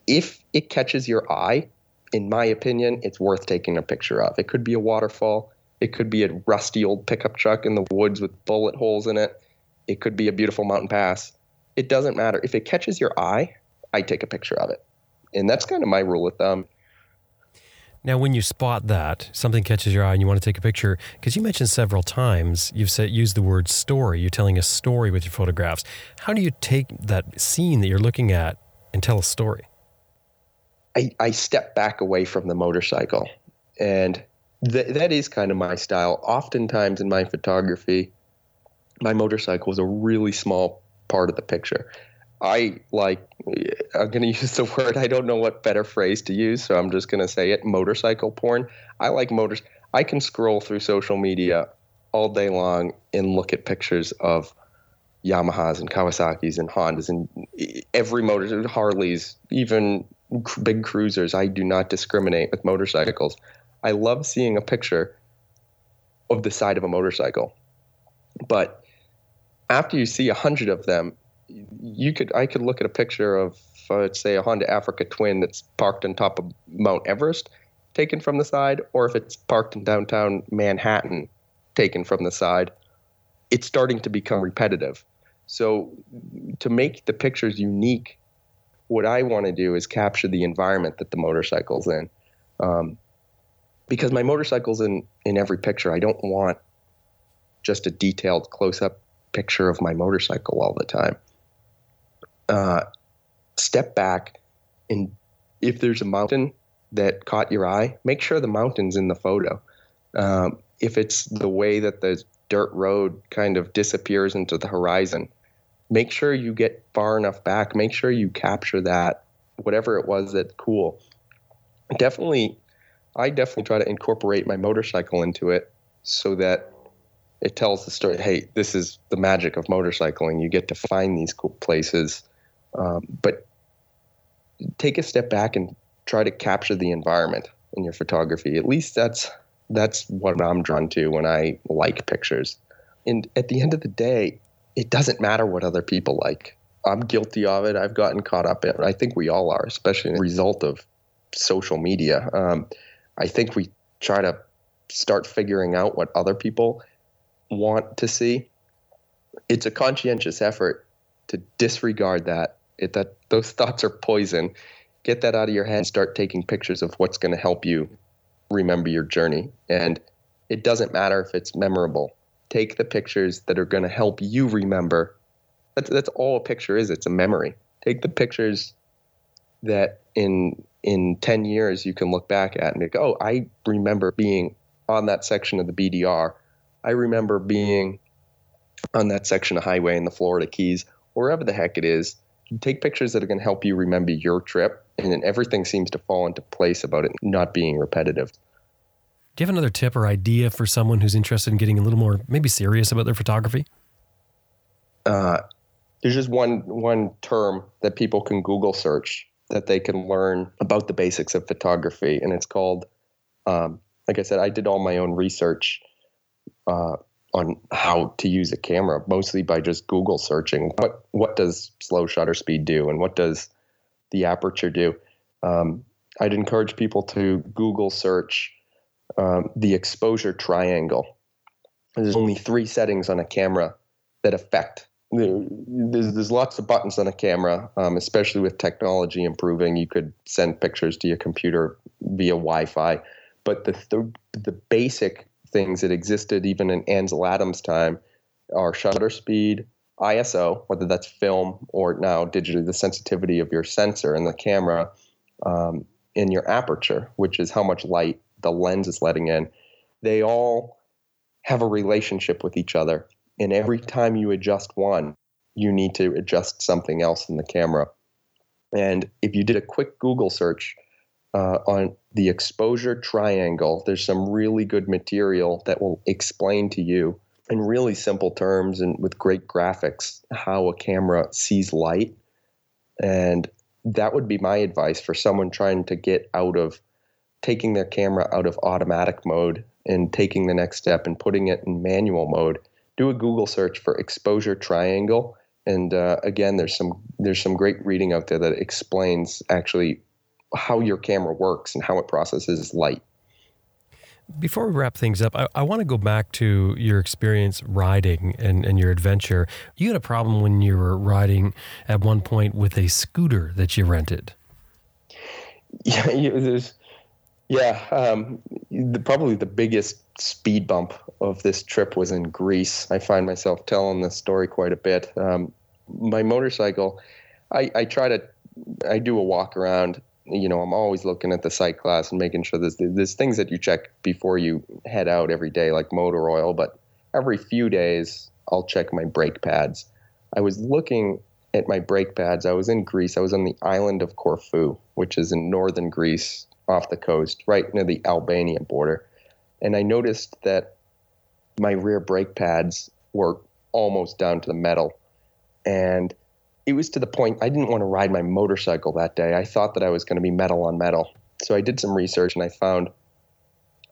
If it catches your eye, in my opinion, it's worth taking a picture of. It could be a waterfall, It could be a rusty old pickup truck in the woods with bullet holes in it. It could be a beautiful mountain pass. It doesn't matter. If it catches your eye, I take a picture of it. And that's kind of my rule of thumb. Now, when you spot that something catches your eye and you want to take a picture, because you mentioned several times you've said used the word story. You're telling a story with your photographs. How do you take that scene that you're looking at and tell a story? I, I step back away from the motorcycle, and th- that is kind of my style. Oftentimes in my photography, my motorcycle is a really small part of the picture. I like, I'm going to use the word, I don't know what better phrase to use, so I'm just going to say it motorcycle porn. I like motors. I can scroll through social media all day long and look at pictures of Yamahas and Kawasaki's and Hondas and every motor, Harleys, even big cruisers. I do not discriminate with motorcycles. I love seeing a picture of the side of a motorcycle. But after you see a hundred of them, you could I could look at a picture of uh, let's say a Honda Africa Twin that's parked on top of Mount Everest, taken from the side, or if it's parked in downtown Manhattan, taken from the side. It's starting to become repetitive. So to make the pictures unique, what I want to do is capture the environment that the motorcycle's in. Um, because my motorcycle's in in every picture. I don't want just a detailed close up picture of my motorcycle all the time uh, step back and if there's a mountain that caught your eye, make sure the mountain's in the photo. Um, if it's the way that the dirt road kind of disappears into the horizon, make sure you get far enough back. Make sure you capture that, whatever it was that's cool. Definitely, I definitely try to incorporate my motorcycle into it so that it tells the story. Hey, this is the magic of motorcycling. You get to find these cool places um, but take a step back and try to capture the environment in your photography. At least that's that's what I'm drawn to when I like pictures. And at the end of the day, it doesn't matter what other people like. I'm guilty of it. I've gotten caught up in it. I think we all are, especially as a result of social media. Um, I think we try to start figuring out what other people want to see. It's a conscientious effort to disregard that it, that those thoughts are poison. Get that out of your head and start taking pictures of what's going to help you remember your journey. And it doesn't matter if it's memorable. Take the pictures that are going to help you remember. That's that's all a picture is. It's a memory. Take the pictures that in in 10 years you can look back at and be like, oh, I remember being on that section of the BDR. I remember being on that section of highway in the Florida Keys, wherever the heck it is take pictures that are going to help you remember your trip, and then everything seems to fall into place about it not being repetitive. Do you have another tip or idea for someone who's interested in getting a little more, maybe serious about their photography? Uh, there's just one one term that people can Google search that they can learn about the basics of photography, and it's called. Um, like I said, I did all my own research uh, on how to use a camera, mostly by just Google searching what what does slow shutter speed do and what does the aperture do. Um, I'd encourage people to Google search um, the exposure triangle. There's only three settings on a camera that affect. There's, there's lots of buttons on a camera, um, especially with technology improving. You could send pictures to your computer via Wi-Fi, but the the, the basic things that existed even in Ansel Adams' time are shutter speed, ISO, whether that's film or now digitally, the sensitivity of your sensor and the camera, um, in your aperture, which is how much light the lens is letting in. They all have a relationship with each other. And every time you adjust one, you need to adjust something else in the camera. And if you did a quick Google search uh, on the exposure triangle. There's some really good material that will explain to you in really simple terms and with great graphics how a camera sees light. And that would be my advice for someone trying to get out of taking their camera out of automatic mode and taking the next step and putting it in manual mode. Do a Google search for exposure triangle. And uh, again, there's some there's some great reading out there that explains actually how your camera works and how it processes light. Before we wrap things up, I, I want to go back to your experience riding and, and your adventure. You had a problem when you were riding at one point with a scooter that you rented. Yeah, there's, yeah. Um, the, probably the biggest speed bump of this trip was in Greece. I find myself telling this story quite a bit. Um, my motorcycle, I, I try to, I do a walk around you know, I'm always looking at the sight glass and making sure there's there's things that you check before you head out every day, like motor oil. But every few days, I'll check my brake pads. I was looking at my brake pads. I was in Greece. I was on the island of Corfu, which is in northern Greece, off the coast, right near the Albania border. And I noticed that my rear brake pads were almost down to the metal. And it was to the point I didn't want to ride my motorcycle that day. I thought that I was going to be metal on metal. So I did some research and I found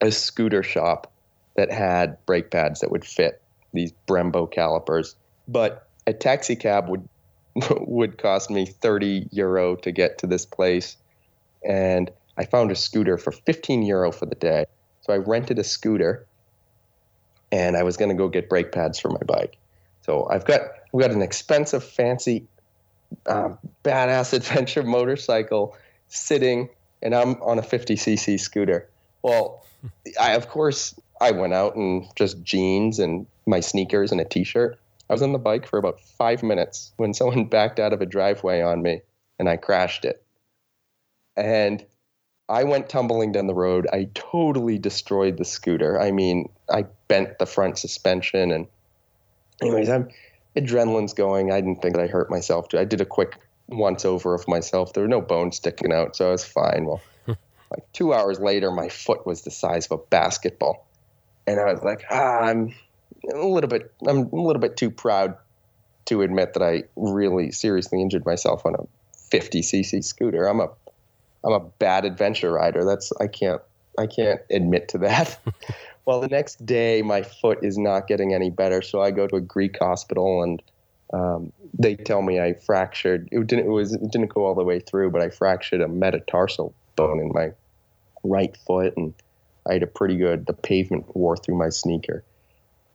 a scooter shop that had brake pads that would fit these Brembo calipers. But a taxi cab would would cost me 30 euro to get to this place and I found a scooter for 15 euro for the day. So I rented a scooter and I was going to go get brake pads for my bike. So I've got I've got an expensive fancy um, badass adventure motorcycle sitting, and I'm on a 50cc scooter. Well, I of course I went out in just jeans and my sneakers and a t-shirt. I was on the bike for about five minutes when someone backed out of a driveway on me, and I crashed it. And I went tumbling down the road. I totally destroyed the scooter. I mean, I bent the front suspension and anyways, I'm adrenaline's going. I didn't think that I hurt myself. I did a quick once over of myself. There were no bones sticking out, so I was fine. Well, like two hours later, my foot was the size of a basketball, and I was like, ah, I'm a little bit, I'm a little bit too proud to admit that I really seriously injured myself on a 50cc scooter. I'm a, I'm a bad adventure rider. That's I can't, I can't admit to that. Well, the next day, my foot is not getting any better, so I go to a Greek hospital, and um, they tell me I fractured. It didn't. It was. It didn't go all the way through, but I fractured a metatarsal bone in my right foot, and I had a pretty good. The pavement wore through my sneaker.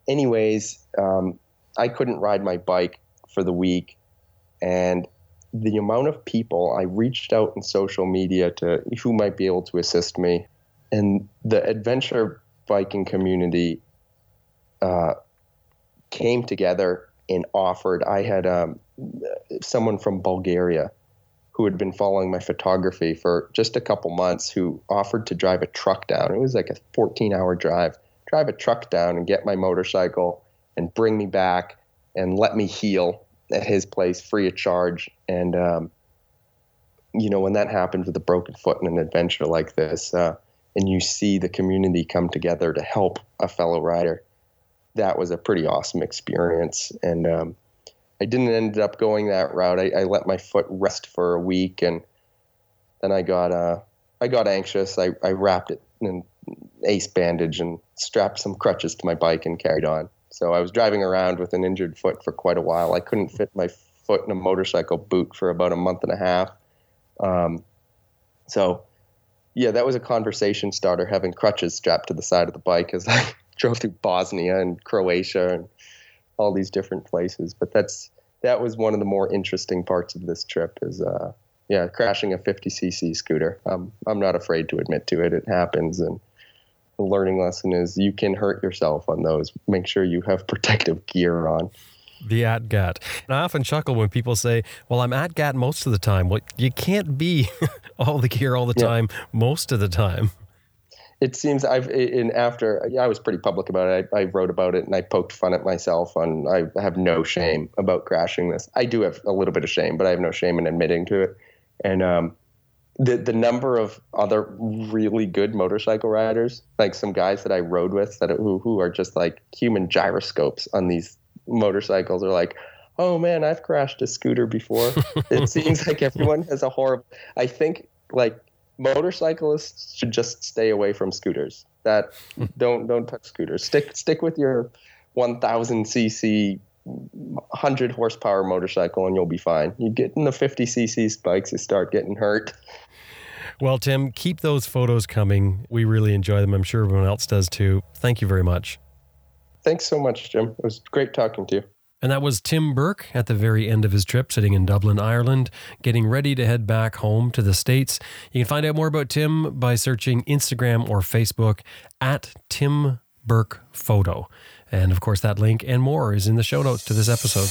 Anyways, um, I couldn't ride my bike for the week, and the amount of people I reached out in social media to who might be able to assist me, and the adventure biking community uh, came together and offered. I had um, someone from Bulgaria who had been following my photography for just a couple months who offered to drive a truck down. It was like a 14 hour drive, drive a truck down and get my motorcycle and bring me back and let me heal at his place free of charge. And, um, you know, when that happens with a broken foot in an adventure like this, uh, and you see the community come together to help a fellow rider. That was a pretty awesome experience. And um, I didn't end up going that route. I, I, let my foot rest for a week, and then I got uh, I got anxious. I, I wrapped it in ace bandage and strapped some crutches to my bike and carried on. So I was driving around with an injured foot for quite a while. I couldn't fit my foot in a motorcycle boot for about a month and a half. Um, so yeah, that was a conversation starter having crutches strapped to the side of the bike as I drove through Bosnia and Croatia and all these different places. But that's that was one of the more interesting parts of this trip is uh, yeah, crashing a 50cc scooter. Um, I'm not afraid to admit to it. It happens, and the learning lesson is you can hurt yourself on those. Make sure you have protective gear on. The ATGAT. And I often chuckle when people say, Well, I'm ATGAT most of the time. Well, you can't be all the gear all the time most of the time. It seems I've in after I was pretty public about it. I, I, wrote about it and I poked fun at myself. On I have no shame about crashing this. I do have a little bit of shame, but I have no shame in admitting to it. And um, the the number of other really good motorcycle riders, like some guys that I rode with, that who who are just like human gyroscopes on these motorcycles are like, oh man, I've crashed a scooter before. it seems like everyone has a horrible. I think like motorcyclists should just stay away from scooters. That hmm. don't don't touch scooters. Stick stick with your 1000 cc 100 horsepower motorcycle and you'll be fine. You get in the 50 cc spikes, you start getting hurt. Well, Tim, keep those photos coming. We really enjoy them. I'm sure everyone else does too. Thank you very much. Thanks so much, Jim. It was great talking to you. And that was Tim Burke at the very end of his trip, sitting in Dublin, Ireland, getting ready to head back home to the States. You can find out more about Tim by searching Instagram or Facebook at Tim Burke Photo. And of course, that link and more is in the show notes to this episode.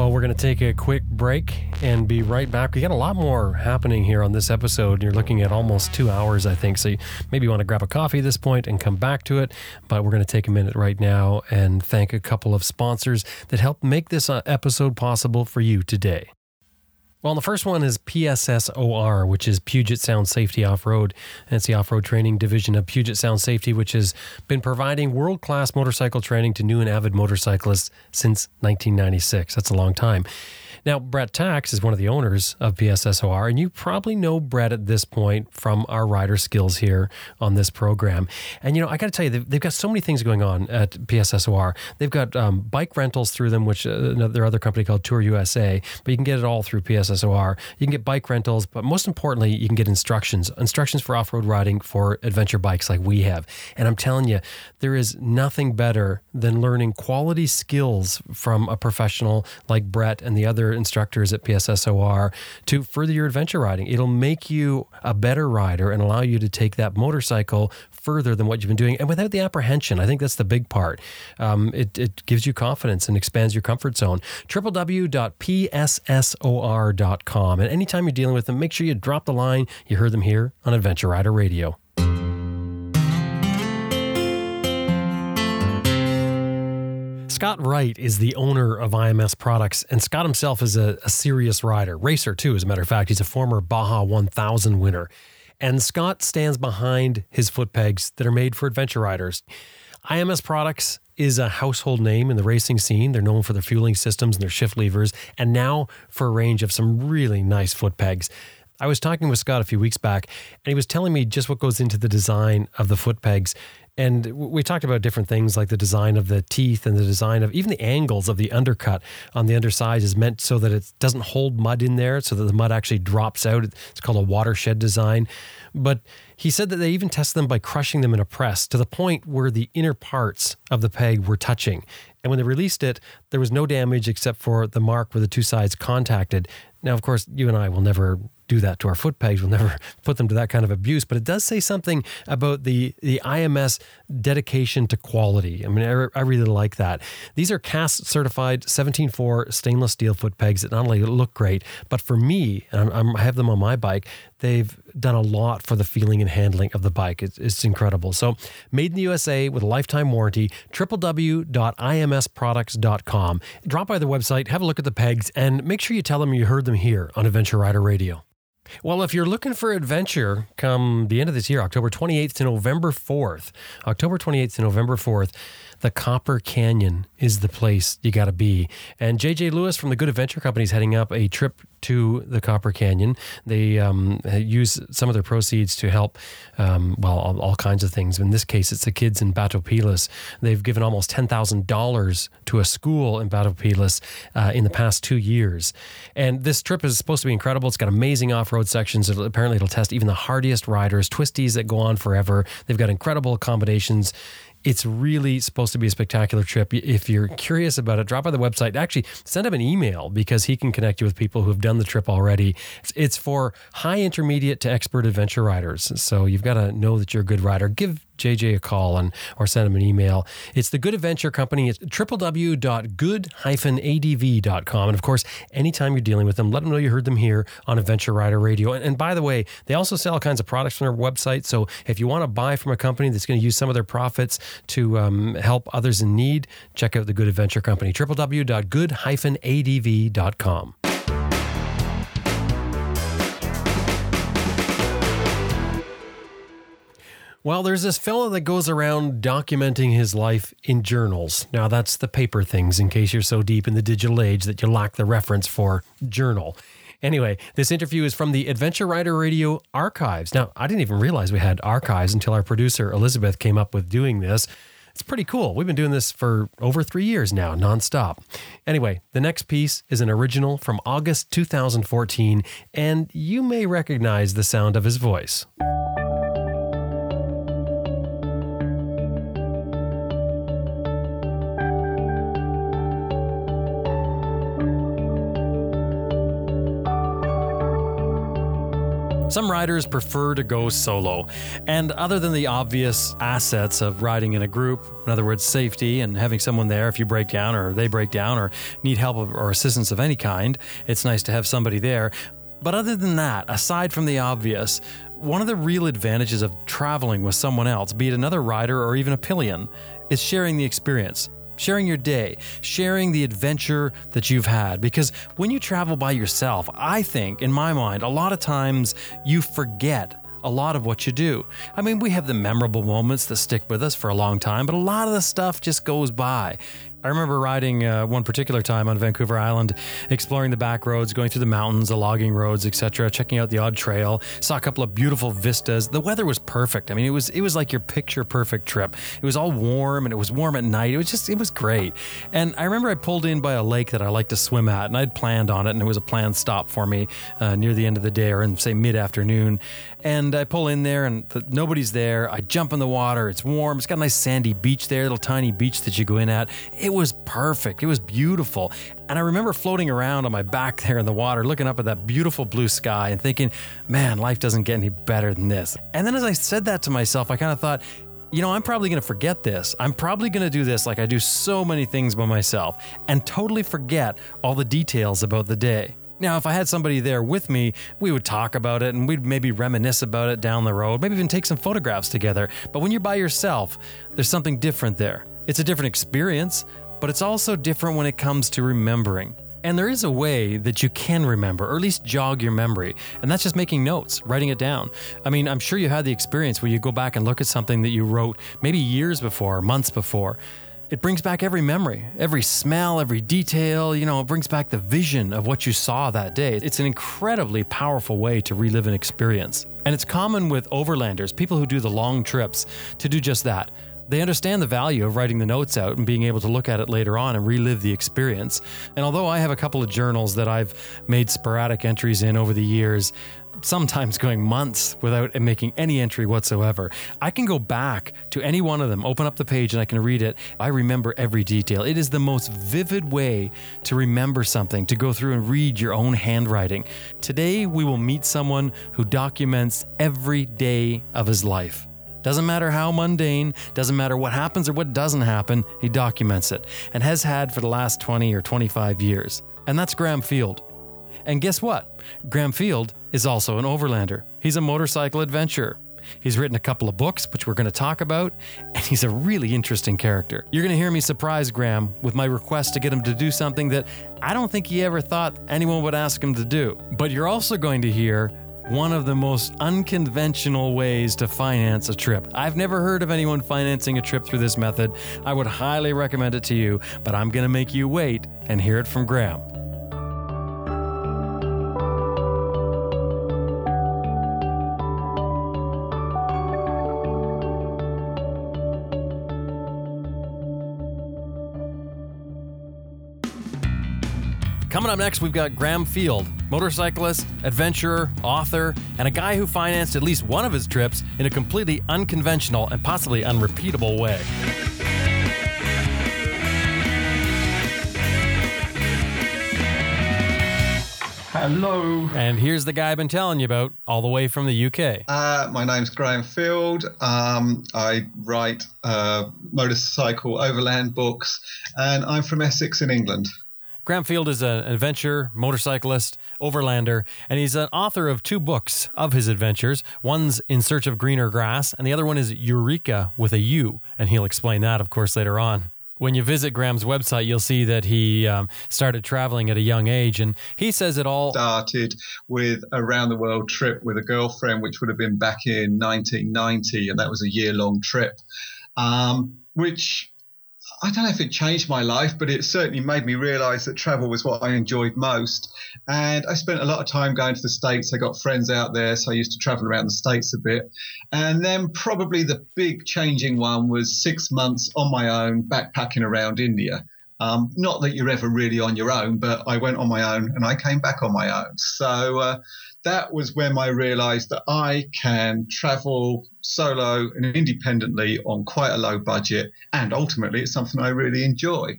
Well, we're going to take a quick break and be right back. We got a lot more happening here on this episode. You're looking at almost two hours, I think. So maybe you want to grab a coffee at this point and come back to it. But we're going to take a minute right now and thank a couple of sponsors that helped make this uh, episode possible for you today. Well, the first one is PSSOR, which is Puget Sound Safety Off Road. And it's the off road training division of Puget Sound Safety, which has been providing world class motorcycle training to new and avid motorcyclists since 1996. That's a long time. Now, Brett Tkacs is one of the owners of PSSOR, and you probably know Brett at this point from our rider skills here on this program. And, you know, I got to tell you, they've, they've, got so many things going on at PSSOR. They've got um, bike rentals through them, which uh, their other company called Tour USA, but you can get it all through PSSOR. You can get bike rentals, but most importantly, you can get instructions, instructions for off road riding for adventure bikes like we have. And I'm telling you, there is nothing better than learning quality skills from a professional like Brett and the other instructors at PSSOR to further your adventure riding. It'll make you a better rider and allow you to take that motorcycle further than what you've been doing and without the apprehension. I think that's the big part. Um, it, it gives you confidence and expands your comfort zone. www.pssor.com. And anytime you're dealing with them, make sure you drop the line. You heard them here on Adventure Rider Radio. Scott Wright is the owner of IMS Products, and Scott himself is a, a, serious rider, racer too, as a matter of fact. He's a former Baja 1000 winner. And Scott stands behind his foot pegs that are made for adventure riders. IMS Products is a household name in the racing scene. They're known for their fueling systems and their shift levers, and now for a range of some really nice foot pegs. I was talking with Scott a few weeks back, and he was telling me just what goes into the design of the foot pegs. And we talked about different things like the design of the teeth and the design of even the angles of the undercut on the underside is meant so that it doesn't hold mud in there, so that the mud actually drops out. It's called a watershed design. But he said that they even tested them by crushing them in a press to the point where the inner parts of the peg were touching. And when they released it, there was no damage except for the mark where the two sides contacted. Now, of course, you and I will never do that to our foot pegs. We'll never put them to that kind of abuse. But it does say something about the the IMS dedication to quality. I mean, I, I really like that. These are CAST certified 17.4 stainless steel foot pegs that not only look great, but for me, and I'm, I have them on my bike, they've done a lot for the feeling and handling of the bike. It's, it's incredible. So, made in the USA with a lifetime warranty, www.imsproducts.com. Drop by the website, have a look at the pegs, and make sure you tell them you heard them here on Adventure Rider Radio. Well, if you're looking for adventure come the end of this year, October 28th to November 4th, October 28th to November 4th, the Copper Canyon is the place you got to be. And JJ Lewis from the Good Adventure Company is heading up a trip to the Copper Canyon. They um, use some of their proceeds to help, um, well, all, all, kinds of things. In this case, it's the kids in Batopilas. They've given almost $10,000 to a school in Batopilas uh, in the past two years. And this trip is supposed to be incredible. It's got amazing off road sections. It'll, apparently, it'll test even the hardiest riders, twisties that go on forever. They've got incredible accommodations it's really supposed to be a spectacular trip. If you're curious about it, drop by the website. Actually, send him an email because he can connect you with people who have done the trip already. It's for high intermediate to expert adventure riders. So you've got to know that you're a good rider. Give JJ a call and or send him an email. It's the Good Adventure Company. It's www.good-adv.com. And of course, anytime you're dealing with them, let them know you heard them here on Adventure Rider Radio. And, and by the way, they also sell all kinds of products from their website. So if you want to buy from a company that's going to use some of their profits to um, help others in need, check out the Good Adventure Company. www.good-adv.com. Well, there's this fellow that goes around documenting his life in journals. Now, that's the paper things, in case you're so deep in the digital age that you lack the reference for journal. Anyway, this interview is from the Adventure Rider Radio archives. Now, I didn't even realize we had archives until our producer, Elizabeth, came up with doing this. It's pretty cool. We've been doing this for over three years now, nonstop. Anyway, the next piece is an original from August 2014, and you may recognize the sound of his voice. Some riders prefer to go solo, and other than the obvious assets of riding in a group, in other words, safety and having someone there if you break down or they break down or need help or assistance of any kind, it's nice to have somebody there. But other than that, aside from the obvious, one of the real advantages of traveling with someone else, be it another rider or even a pillion, is sharing the experience sharing your day, sharing the adventure that you've had. Because when you travel by yourself, I think, in my mind, a lot of times you forget a lot of what you do. I mean, we have the memorable moments that stick with us for a long time, but a lot of the stuff just goes by. I remember riding uh, one particular time on Vancouver Island, exploring the back roads, going through the mountains, the logging roads, etc., checking out the odd trail. Saw a couple of beautiful vistas. The weather was perfect. I mean, it was it was like your picture perfect trip. It was all warm and it was warm at night. It was just it was great. And I remember I pulled in by a lake that I like to swim at, and I'd planned on it, and it was a planned stop for me uh, near the end of the day or in say mid afternoon. And I pull in there, and nobody's there. I jump in the water. It's warm. It's got a nice sandy beach there, a little tiny beach that you go in at. It it was perfect. It was beautiful. And I remember floating around on my back there in the water, looking up at that beautiful blue sky and thinking, man, life doesn't get any better than this. And then as I said that to myself, I kind of thought, you know, I'm probably going to forget this. I'm probably going to do this like I do so many things by myself and totally forget all the details about the day. Now, if I had somebody there with me, we would talk about it and we'd maybe reminisce about it down the road, maybe even take some photographs together. But when you're by yourself, there's something different there. It's a different experience, but it's also different when it comes to remembering. And there is a way that you can remember, or at least jog your memory, and that's just making notes, writing it down. I mean, I'm sure you had the experience where you go back and look at something that you wrote maybe years before, months before. It brings back every memory, every smell, every detail, you know, it brings back the vision of what you saw that day. It's an incredibly powerful way to relive an experience. And it's common with overlanders, people who do the long trips, to do just that they understand the value of writing the notes out and being able to look at it later on and relive the experience. And although I have a couple of journals that I've made sporadic entries in over the years, sometimes going months without making any entry whatsoever. I can go back to any one of them, open up the page, and I can read it. I remember every detail. It is the most vivid way to remember something, to go through and read your own handwriting. Today, we will meet someone who documents every day of his life. Doesn't matter how mundane, doesn't matter what happens or what doesn't happen, he documents it and has had for the last 20 or 25 years. And that's Graham Field. And guess what? Graham Field is also an overlander. He's a motorcycle adventurer. He's written a couple of books, which we're going to talk about, and he's a really interesting character. You're going to hear me surprise Graham with my request to get him to do something that I don't think he ever thought anyone would ask him to do. But you're also going to hear one of the most unconventional ways to finance a trip. I've never heard of anyone financing a trip through this method. I would highly recommend it to you, but I'm going to make you wait and hear it from Graham. Coming up next, we've got Graham Field, motorcyclist, adventurer, author, and a guy who financed at least one of his trips in a completely unconventional and possibly unrepeatable way. Hello. And here's the guy I've been telling you about, all the way from the UK. Uh, my name's Graham Field. Um, I write uh, motorcycle overland books, and I'm from Essex in England. Graham Field is an adventure, motorcyclist, overlander, and he's an author of two books of his adventures. One's In Search of Greener Grass, and the other one is Eureka with a U, and he'll explain that, of course, later on. When you visit Graham's website, you'll see that he um, started traveling at a young age, and he says it all started with a round the world trip with a girlfriend, which would have been back in 1990, and that was a year long trip, um, which I don't know if it changed my life, but it certainly made me realize that travel was what I enjoyed most. And I spent a lot of time going to the States. I got friends out there, so I used to travel around the States a bit. And then probably the big changing one was six months on my own backpacking around India. Um, not that you're ever really on your own, but I went on my own and I came back on my own. So uh, that was when I realized that I can travel solo and independently on quite a low budget. And ultimately, it's something I really enjoy.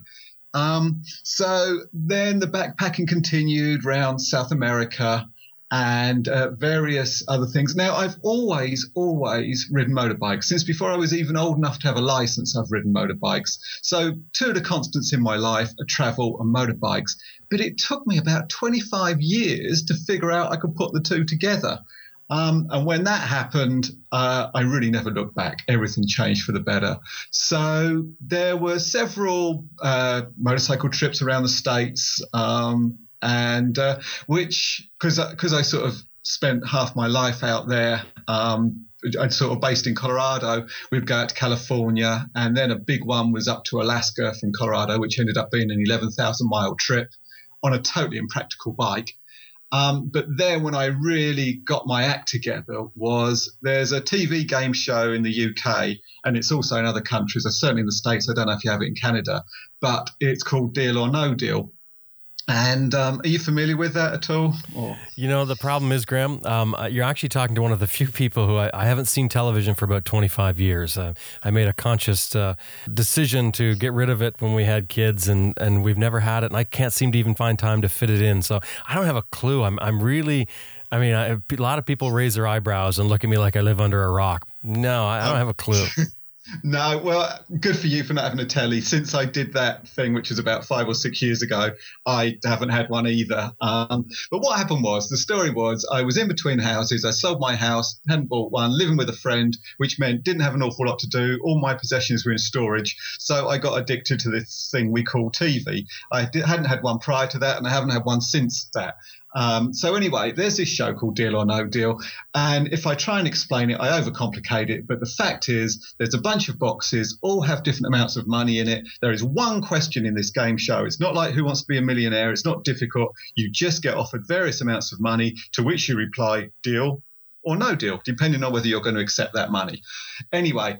Um, so then the backpacking continued around South America and uh, various other things. Now, I've always, always ridden motorbikes. Since before I was even old enough to have a license, I've ridden motorbikes. So, two of the constants in my life are travel and motorbikes. But it took me about 25 years to figure out I could put the two together. Um, and when that happened, uh, I really never looked back. Everything changed for the better. So there were several uh, motorcycle trips around the states. Um, and uh, which because because I sort of spent half my life out there. Um, I'd sort of based in Colorado. We'd go out to California, and then a big one was up to Alaska from Colorado, which ended up being an 11,000 mile trip on a totally impractical bike. Um, but then when I really got my act together was there's a TV game show in the UK and it's also in other countries, certainly in the States. I don't know if you have it in Canada, but it's called Deal or No Deal. And um, are you familiar with that at all? Or? You know, the problem is, Graham, um, uh, you're actually talking to one of the few people who I, I haven't seen television for about 25 years. Uh, I made a conscious uh, decision to get rid of it when we had kids, and, and we've never had it, and I can't seem to even find time to fit it in. So I don't have a clue. I'm, I'm really. I mean, I, a lot of people raise their eyebrows and look at me like I live under a rock. No, I, I don't have a clue. No, well, good for you for not having a telly. Since I did that thing, which was about five or six years ago, I haven't had one either. Um, but what happened was the story was I was in between houses. I sold my house, hadn't bought one, living with a friend, which meant didn't have an awful lot to do. All my possessions were in storage. So I got addicted to this thing we call TV. I hadn't had one prior to that, and I haven't had one since that. Um, so anyway, there's this show called Deal or No Deal, and if I try and explain it, I overcomplicate it. But the fact is, there's a bunch of boxes, all have different amounts of money in it. There is one question in this game show. It's not like Who Wants to Be a Millionaire. It's not difficult. You just get offered various amounts of money, to which you reply deal or no deal, depending on whether you're going to accept that money. Anyway,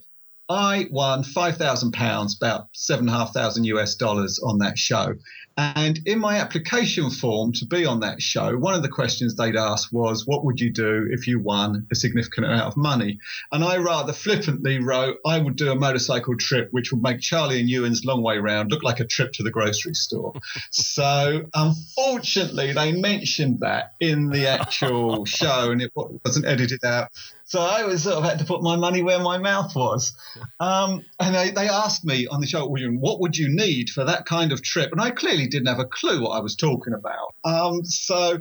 I won five thousand pounds, about seven and a half thousand US dollars on that show. And in my application form to be on that show, one of the questions they'd ask was, What would you do if you won a significant amount of money? And I rather flippantly wrote, I would do a motorcycle trip which would make Charlie and Ewan's long way round look like a trip to the grocery store. so unfortunately, they mentioned that in the actual show and it wasn't edited out. So I was sort of had to put my money where my mouth was. Um, and they, they asked me on the show, what would you need for that kind of trip? And I clearly didn't have a clue what I was talking about. Um, so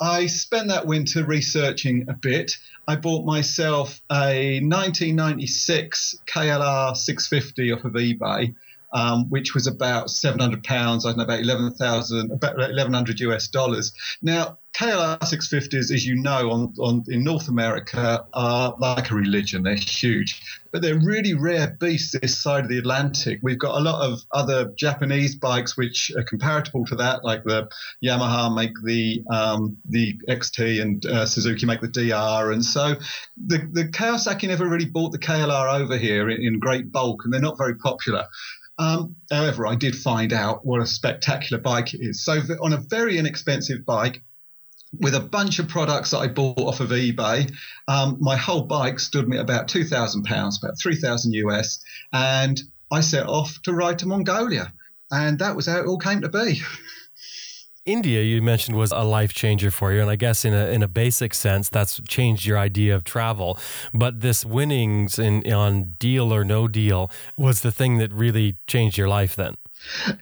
I spent that winter researching a bit. I bought myself a 1996 KLR 650 off of eBay um, which was about 700 pounds, I don't know, about 11,000, about 1100 US dollars. Now, KLR 650s, as you know, on, on in North America are like a religion. They're huge, but they're really rare beasts this side of the Atlantic. We've got a lot of other Japanese bikes which are comparable to that, like the Yamaha make the um, the XT and uh, Suzuki make the DR, and so the the Kawasaki never really bought the KLR over here in, in great bulk, and they're not very popular. Um, however, I did find out what a spectacular bike it is. So, on a very inexpensive bike, with a bunch of products that I bought off of eBay, um, my whole bike stood me about two thousand pounds, about three thousand US, and I set off to ride to Mongolia, and that was how it all came to be. India, you mentioned, was a life changer for you, and I guess in a in a basic sense, that's changed your idea of travel. But this winnings in on Deal or No Deal was the thing that really changed your life. Then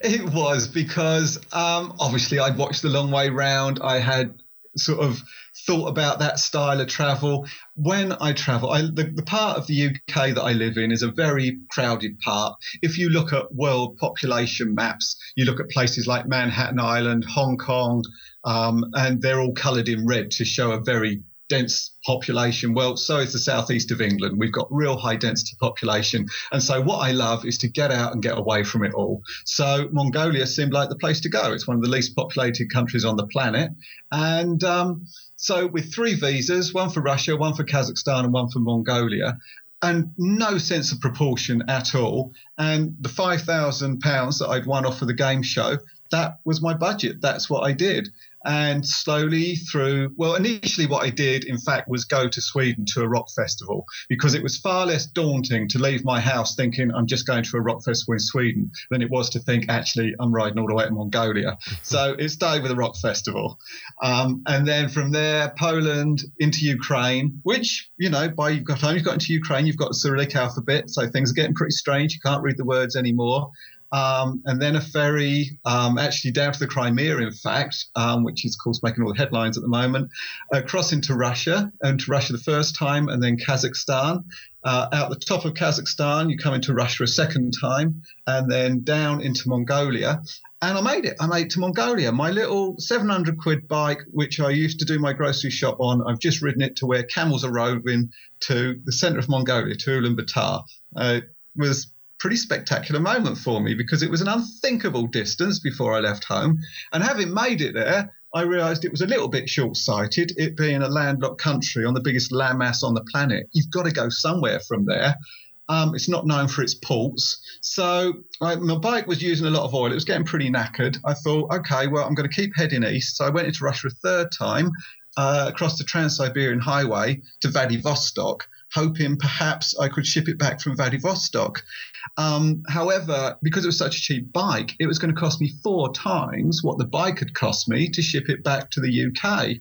it was because um, obviously I'd watched the long way round. I had sort of thought about that style of travel. When I travel, I, the, the part of the UK that I live in is a very crowded part. If you look at world population maps, you look at places like Manhattan Island, Hong Kong, um, and they're all coloured in red to show a very dense population. Well, so is the southeast of England. We've got real high density population. And so what I love is to get out and get away from it all. So Mongolia seemed like the place to go. It's one of the least populated countries on the planet. And um, so with three visas, one for Russia, one for Kazakhstan, and one for Mongolia, and no sense of proportion at all. And the five thousand pounds that I'd won off of the game show, that was my budget. That's what I did and slowly through well initially what i did in fact was go to sweden to a rock festival because it was far less daunting to leave my house thinking i'm just going to a rock festival in sweden than it was to think actually i'm riding all the way to mongolia. So it started with a rock festival. Um, and then from there poland into ukraine which you know by the time you've got into ukraine you've got the cyrillic alphabet so things are getting pretty strange. You can't read the words anymore um, and then a ferry um, actually down to the Crimea, in fact, um, which is, of course, making all the headlines at the moment, across into Russia, into Russia the first time, and then Kazakhstan. Uh, out the top of Kazakhstan, you come into Russia a second time, and then down into Mongolia. And I made it. I made it to Mongolia. My little 700 quid bike, which I used to do my grocery shop on, I've just ridden it to where camels are roving to the center of Mongolia, to Ulaanbaatar. Uh, was pretty spectacular moment for me because it was an unthinkable distance before I left home. And having made it there, I realised it was a little bit short sighted, it being a landlocked country on the biggest landmass on the planet. You've got to go somewhere from there. Um, it's not known for its ports. So I, my bike was using a lot of oil. It was getting pretty knackered. I thought, okay, well, I'm going to keep heading east. So I went into Russia a third time uh, across the Trans Siberian Highway to Vladivostok hoping perhaps I could ship it back from Vladivostok. Um, however, because it was such a cheap bike, it was going to cost me four times what the bike had cost me to ship it back to the UK.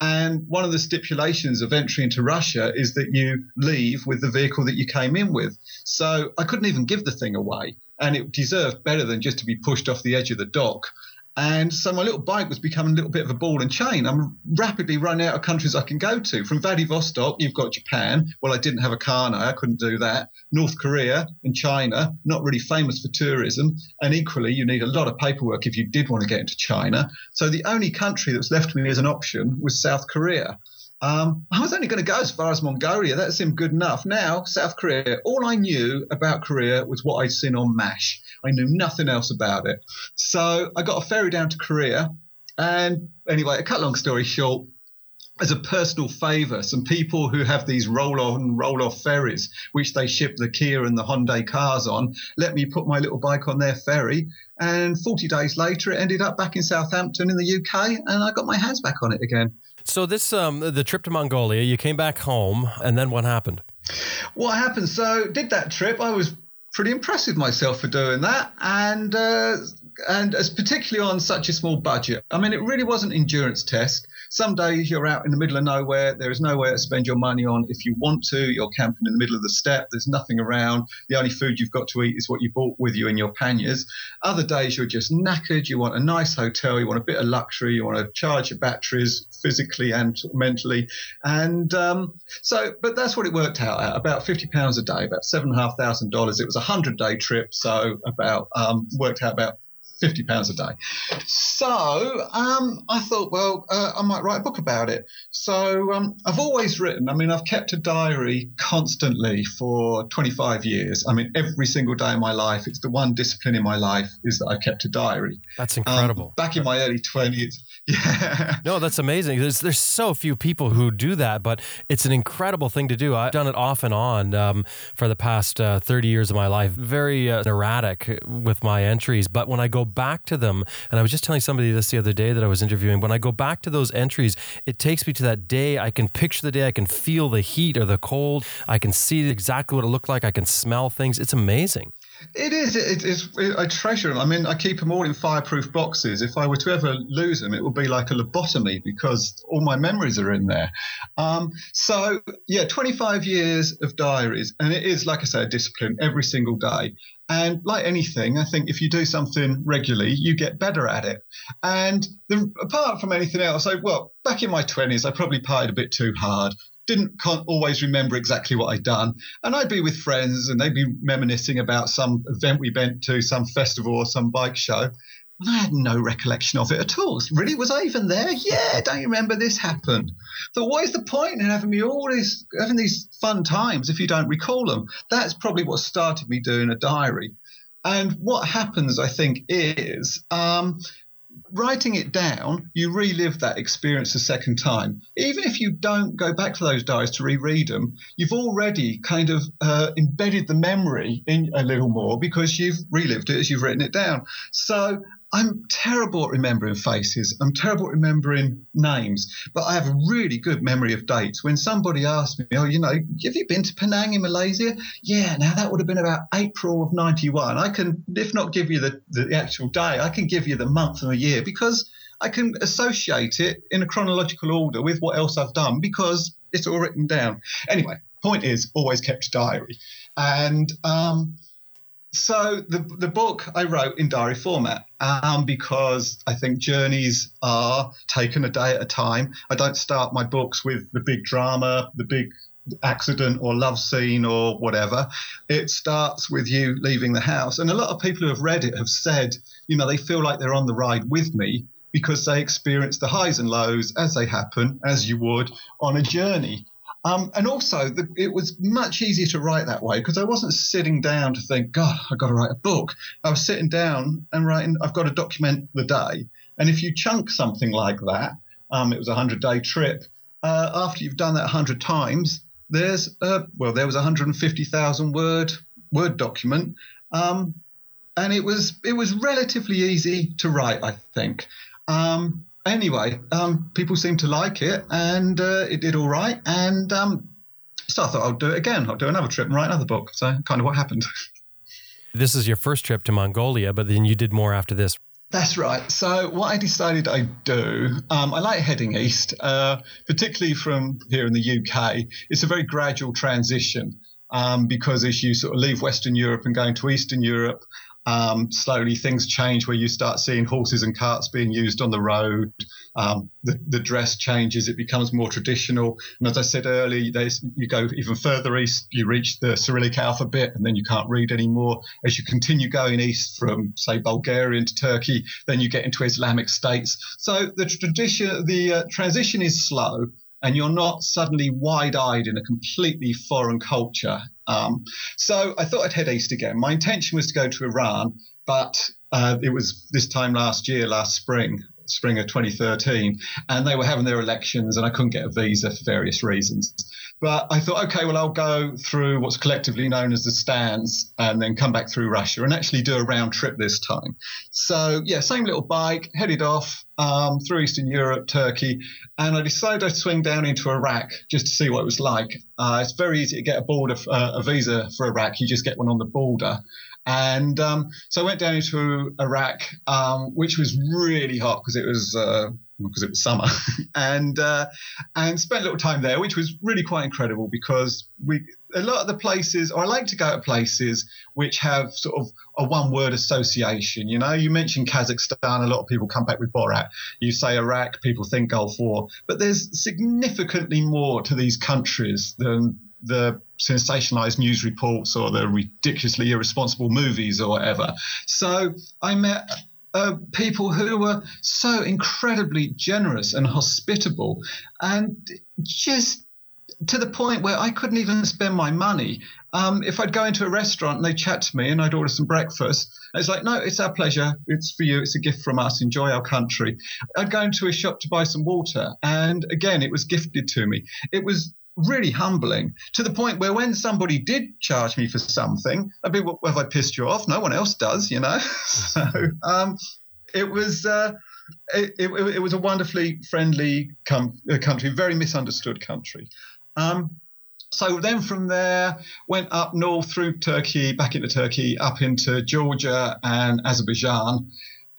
And one of the stipulations of entry into Russia is that you leave with the vehicle that you came in with. So I couldn't even give the thing away. And it deserved better than just to be pushed off the edge of the dock. And so my little bike was becoming a little bit of a ball and chain. I'm rapidly running out of countries I can go to. From Vladivostok, you've got Japan. Well, I didn't have a car now, I couldn't do that. North Korea and China, not really famous for tourism. And equally, you need a lot of paperwork if you did want to get into China. So the only country that was left me as an option was South Korea. Um, I was only going to go as far as Mongolia. That seemed good enough. Now, South Korea, all I knew about Korea was what I'd seen on MASH. I knew nothing else about it. So I got a ferry down to Korea. And anyway, a cut long story short, as a personal favour, some people who have these roll on, roll off ferries, which they ship the Kia and the Hyundai cars on, let me put my little bike on their ferry. And 40 days later, it ended up back in Southampton in the UK, and I got my hands back on it again. So this um, the trip to Mongolia, you came back home, and then what happened? What happened? So did that trip. I was pretty impressed with myself for doing that, and uh, and as particularly on such a small budget. I mean, it really was an endurance test. Some days you're out in the middle of nowhere. There is nowhere to spend your money on. If you want to, you're camping in the middle of the steppe. There's nothing around. The only food you've got to eat is what you brought with you in your panniers. Other days you're just knackered. You want a nice hotel. You want a bit of luxury. You want to charge your batteries physically and mentally. And um, so, but that's what it worked out at about fifty pounds a day, about seven and a half thousand dollars. It was a hundred day trip, so about um, worked out about 50 pounds a day. So um, I thought, well, uh, I might write a book about it. So um, I've always written, I mean, I've kept a diary constantly for 25 years. I mean, every single day of my life, it's the one discipline in my life is that I've kept a diary. That's incredible. Um, back in my early 20s, yeah. No, that's amazing. There's there's so few people who do that, but it's an incredible thing to do. I've done it off and on um, for the past uh, 30 years of my life. Very uh, erratic with my entries, but when I go back to them, and I was just telling somebody this the other day that I was interviewing, when I go back to those entries, it takes me to that day. I can picture the day. I can feel the heat or the cold. I can see exactly what it looked like. I can smell things. It's amazing. It is. It is. It, I treasure them. I mean, I keep them all in fireproof boxes. If I were to ever lose them, it would be like a lobotomy because all my memories are in there. Um, so yeah, 25 years of diaries, and it is like I say, a discipline every single day. And like anything, I think if you do something regularly, you get better at it. And the, apart from anything else, I well, back in my 20s, I probably partied a bit too hard didn't can't always remember exactly what I'd done. And I'd be with friends and they'd be reminiscing about some event we went to, some festival or some bike show. And I had no recollection of it at all. Really, was I even there? Yeah, don't you remember this happened? So what is the point in having me all these having these fun times if you don't recall them? That's probably what started me doing a diary. And what happens, I think, is um, writing it down, you relive that experience a second time. Even if you don't go back to those diaries to reread them, you've already kind of uh, embedded the memory in a little more because you've relived it as you've written it down. So I'm terrible at remembering faces. I'm terrible at remembering names, but I have a really good memory of dates. When somebody asks me, "Oh, you know, have you been to Penang in Malaysia?" Yeah, now that would have been about April of '91. I can, if not give you the, the actual day, I can give you the month and the year because I can associate it in a chronological order with what else I've done because it's all written down. Anyway, point is, always kept a diary, and um, so the the book I wrote in diary format um, because I think journeys are taken a day at a time. I don't start my books with the big drama, the big accident or love scene or whatever. It starts with you leaving the house, and a lot of people who have read it have said, you know, they feel like they're on the ride with me because they experience the highs and lows as they happen, as you would on a journey. Um, and also, the, it was much easier to write that way because I wasn't sitting down to think, God, I've got to write a book. I was sitting down and writing, I've got to document the day. And if you chunk something like that, um, it was a 100 day trip, uh, after you've done that 100 times, there's, well, there was a 150,000 word Word document. Um, and it was it was relatively easy to write, I think. Um, anyway, um, people seemed to like it, and uh, it did all right. And um, so I thought I'll do it again. I'll do another trip and write another book. So kind of what happened. This is your first trip to Mongolia, but then you did more after this. That's right. So what I decided I'd do, um, I like heading east, uh, particularly from here in the UK. It's a very gradual transition um, because as you sort of leave Western Europe and go into Eastern Europe, um, slowly things change where you start seeing horses and carts being used on the road. Um, the, the, dress changes, it becomes more traditional. And as I said earlier, you go even further east, you reach the Cyrillic alphabet, and then you can't read anymore. As you continue going east from, say, Bulgaria into Turkey, then you get into Islamic states. So the tradition, the uh, transition is slow, and you're not suddenly wide eyed in a completely foreign culture. Um, so I thought I'd head east again. My intention was to go to Iran, but uh, it was this time last year, last spring, spring of 2013, and they were having their elections, and I couldn't get a visa for various reasons. But I thought, okay, well, I'll go through what's collectively known as the stands and then come back through Russia and actually do a round trip this time. So, yeah, same little bike, headed off um, through Eastern Europe, Turkey, and I decided I'd swing down into Iraq just to see what it was like. Uh, it's very easy to get a border, uh, a visa for Iraq. You just get one on the border. And um, so I went down into Iraq, um, which was really hot because it was uh, because it was summer, and uh, and spent a little time there, which was really quite incredible because we a lot of the places, or I like to go to places which have sort of a one word association. You know, you mentioned Kazakhstan, a lot of people come back with Borat. You say Iraq, people think Gulf War, but there's significantly more to these countries than the sensationalized news reports or the ridiculously irresponsible movies or whatever. So I met uh, people who were so incredibly generous and hospitable and just to the point where I couldn't even spend my money. Um, if I'd go into a restaurant and they chat to me and I'd order some breakfast, it's like, no, it's our pleasure. It's for you. It's a gift from us. Enjoy our country. I'd go into a shop to buy some water, and again, it was gifted to me. It was really humbling to the point where when somebody did charge me for something, I'd be, well, have I pissed you off? No one else does, you know? so um, it was. Uh, it, it, it, was a wonderfully friendly com- uh, country, very misunderstood country. Um, so then from there, went up north through Turkey, back into Turkey, up into Georgia and Azerbaijan,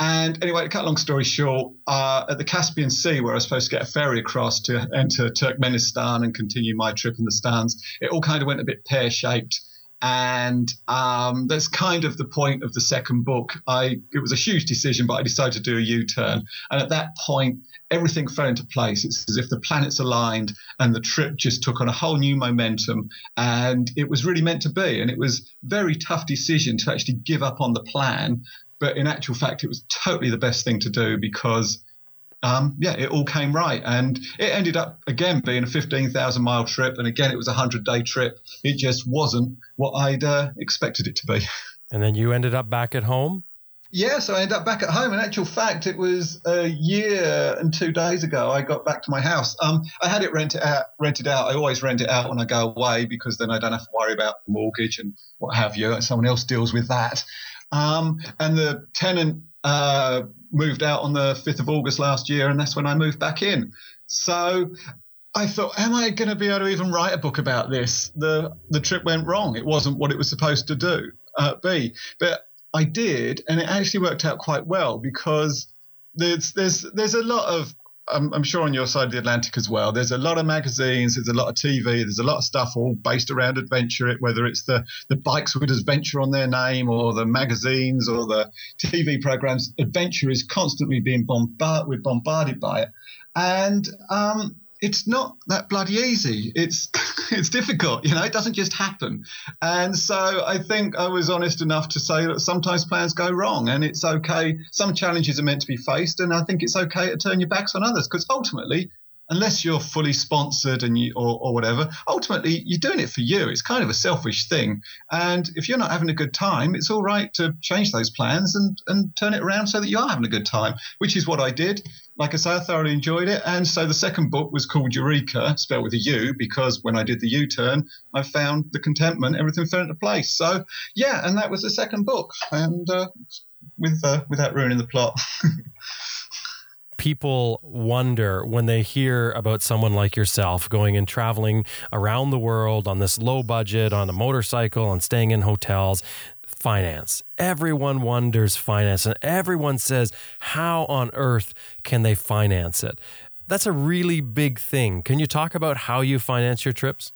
and anyway, to cut a long story short, uh, at the Caspian Sea, where I was supposed to get a ferry across to enter Turkmenistan and continue my trip in the stands, it all kind of went a bit pear shaped. And um, that's kind of the point of the second book. I it was a huge decision, but I decided to do a U-turn. And at that point, everything fell into place. It's as if the planets aligned and the trip just took on a whole new momentum. And it was really meant to be. And it was very tough decision to actually give up on the plan but in actual fact, it was totally the best thing to do because um, yeah, it all came right. And it ended up, again, being a 15,000 mile trip. And again, it was a 100 day trip. It just wasn't what I'd uh, expected it to be. And then you ended up back at home? Yeah, so I ended up back at home. In actual fact, it was a year and two days ago I got back to my house. Um, I had it rented out. Rented out. I always rent it out when I go away because then I don't have to worry about the mortgage and what have you. Someone else deals with that. Um, and the tenant uh, moved out on the 5th of August last year, and that's when I moved back in. So I thought, am I going to be able to even write a book about this? The the trip went wrong. It wasn't what it was supposed to do uh, be, but I did, and it actually worked out quite well because there's there's there's a lot of I'm, I'm, sure on your side of the Atlantic as well. There's a lot of magazines, there's a lot of TV, there's a lot of stuff all based around adventure. Whether it's the the bikes with adventure on their name, or the magazines, or the TV programs, adventure is constantly being bombarded. We're bombarded by it, and um, it's not that bloody easy. It's it's difficult, you know. It doesn't just happen, and so I think I was honest enough to say that sometimes plans go wrong, and it's okay. Some challenges are meant to be faced, and I think it's okay to turn your backs on others because ultimately unless you're fully sponsored and you or, or whatever ultimately you're doing it for you it's kind of a selfish thing and if you're not having a good time it's all right to change those plans and and turn it around so that you are having a good time which is what i did like i say i thoroughly enjoyed it. And so the second book was called eureka spelled with a u because when i did the u-turn i found the contentment everything fell into place. So yeah and that was the second book. And uh, with uh, without ruining the plot. People wonder when they hear about someone like yourself going and traveling around the world on this low budget, on a motorcycle, and staying in hotels? Finance. Everyone wonders finance, and everyone says, How on earth can they finance it? That's a really big thing. Can you talk about how you finance your trips?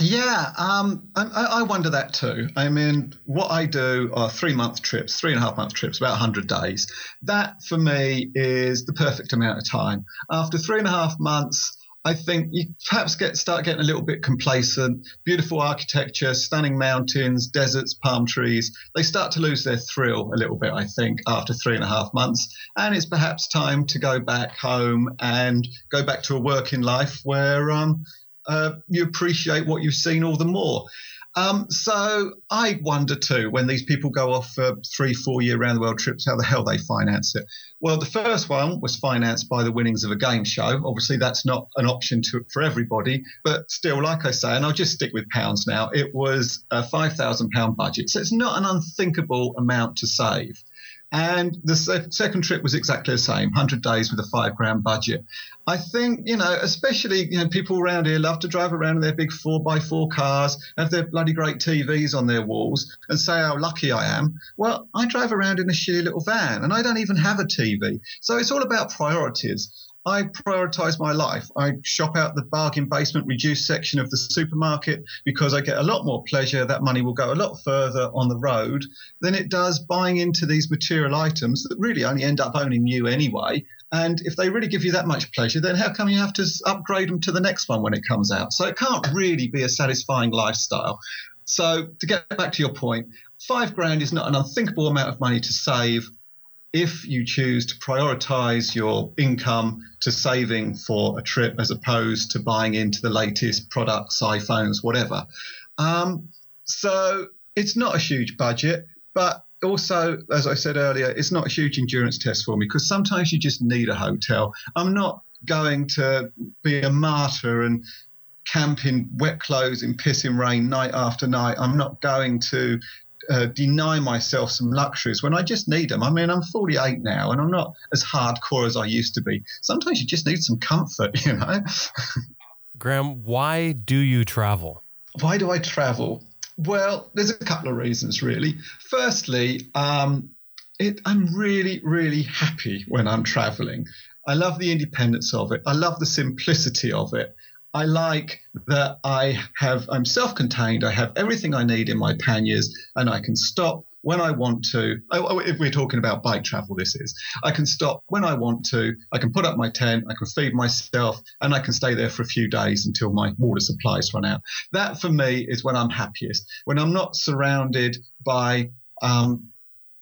Yeah, um, I, I, wonder that too. I mean, what I do are three month trips, three and a half month trips, about 100 days. That for me is the perfect amount of time. After three and a half months, I think you perhaps get start getting a little bit complacent. Beautiful architecture, stunning mountains, deserts, palm trees. They start to lose their thrill a little bit, I think, after three and a half months. And it's perhaps time to go back home and go back to a working life where um, uh, you appreciate what you've seen all the more. Um, so I wonder too when these people go off for three, four year round the world trips, how the hell they finance it. Well, the first one was financed by the winnings of a game show. Obviously, that's not an option to, for everybody, but still, like I say, and I'll just stick with pounds now. It was a five thousand pound budget, so it's not an unthinkable amount to save. And the second trip was exactly the same 100 days with a five grand budget. I think, you know, especially, you know, people around here love to drive around in their big four by four cars, have their bloody great TVs on their walls, and say how lucky I am. Well, I drive around in a shitty little van and I don't even have a TV. So it's all about priorities. I prioritize my life. I shop out the bargain basement reduced section of the supermarket because I get a lot more pleasure. That money will go a lot further on the road than it does buying into these material items that really only end up owning you anyway. And if they really give you that much pleasure, then how come you have to upgrade them to the next one when it comes out? So it can't really be a satisfying lifestyle. So to get back to your point, five grand is not an unthinkable amount of money to save if you choose to prioritize your income to saving for a trip as opposed to buying into the latest products, iPhones, whatever. Um, so it's not a huge budget, but also, as I said earlier, it's not a huge endurance test for me because sometimes you just need a hotel. I'm not going to be a martyr and camp in wet clothes in pissing rain night after night. I'm not going to uh, deny myself some luxuries when I just need them. I mean, I'm 48 now and I'm not as hardcore as I used to be. Sometimes you just need some comfort, you know? Graham, why do you travel? Why do I travel? Well, there's a couple of reasons, really. Firstly, um, it, I'm really, really happy when I'm traveling. I love the independence of it. I love the simplicity of it. I like that I have I'm self-contained. I have everything I need in my panniers, and I can stop when I want to. Oh, oh, if we're talking about bike travel, this is I can stop when I want to. I can put up my tent. I can feed myself, and I can stay there for a few days until my water supplies run out. That for me is when I'm happiest. When I'm not surrounded by um,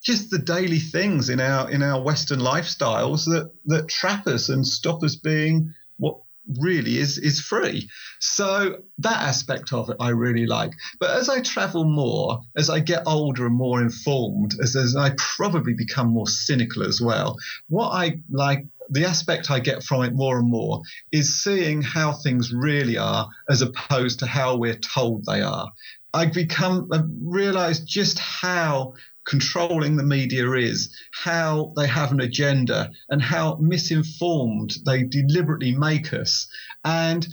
just the daily things in our in our Western lifestyles that that trap us and stop us being what really is is free. So that aspect of it I really like. But as I travel more, as I get older and more informed, as, as I probably become more cynical as well, what I like the aspect I get from it more and more is seeing how things really are as opposed to how we're told they are. I become I realize just how controlling the media is, how they have an agenda, and how misinformed they deliberately make us, and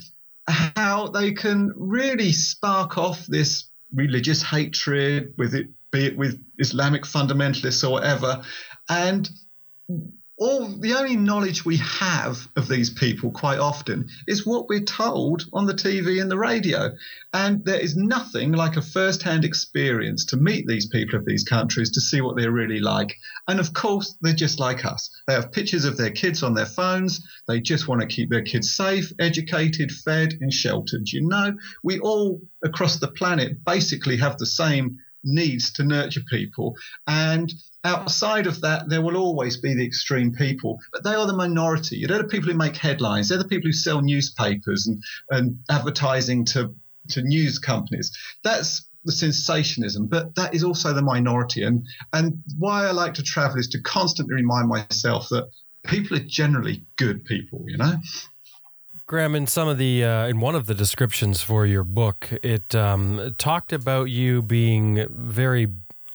how they can really spark off this religious hatred with it, be it with Islamic fundamentalists or whatever, and all the only knowledge we have of these people quite often is what we're told on the TV and the radio. And there is nothing like a first hand experience to meet these people of these countries to see what they're really like. And of course, they're just like us. They have pictures of their kids on their phones. They just want to keep their kids safe, educated, fed, and sheltered. You know, we all across the planet basically have the same needs to nurture people. And outside of that, there will always be the extreme people, but they are the minority. They're the people who make headlines. They're the people who sell newspapers and, and advertising to, to news companies. That's the sensationism, but that is also the minority. And, and why I like to travel is to constantly remind myself that people are generally good people, you know? Graham, in some of the uh, in one of the descriptions for your book, it um, talked about you being very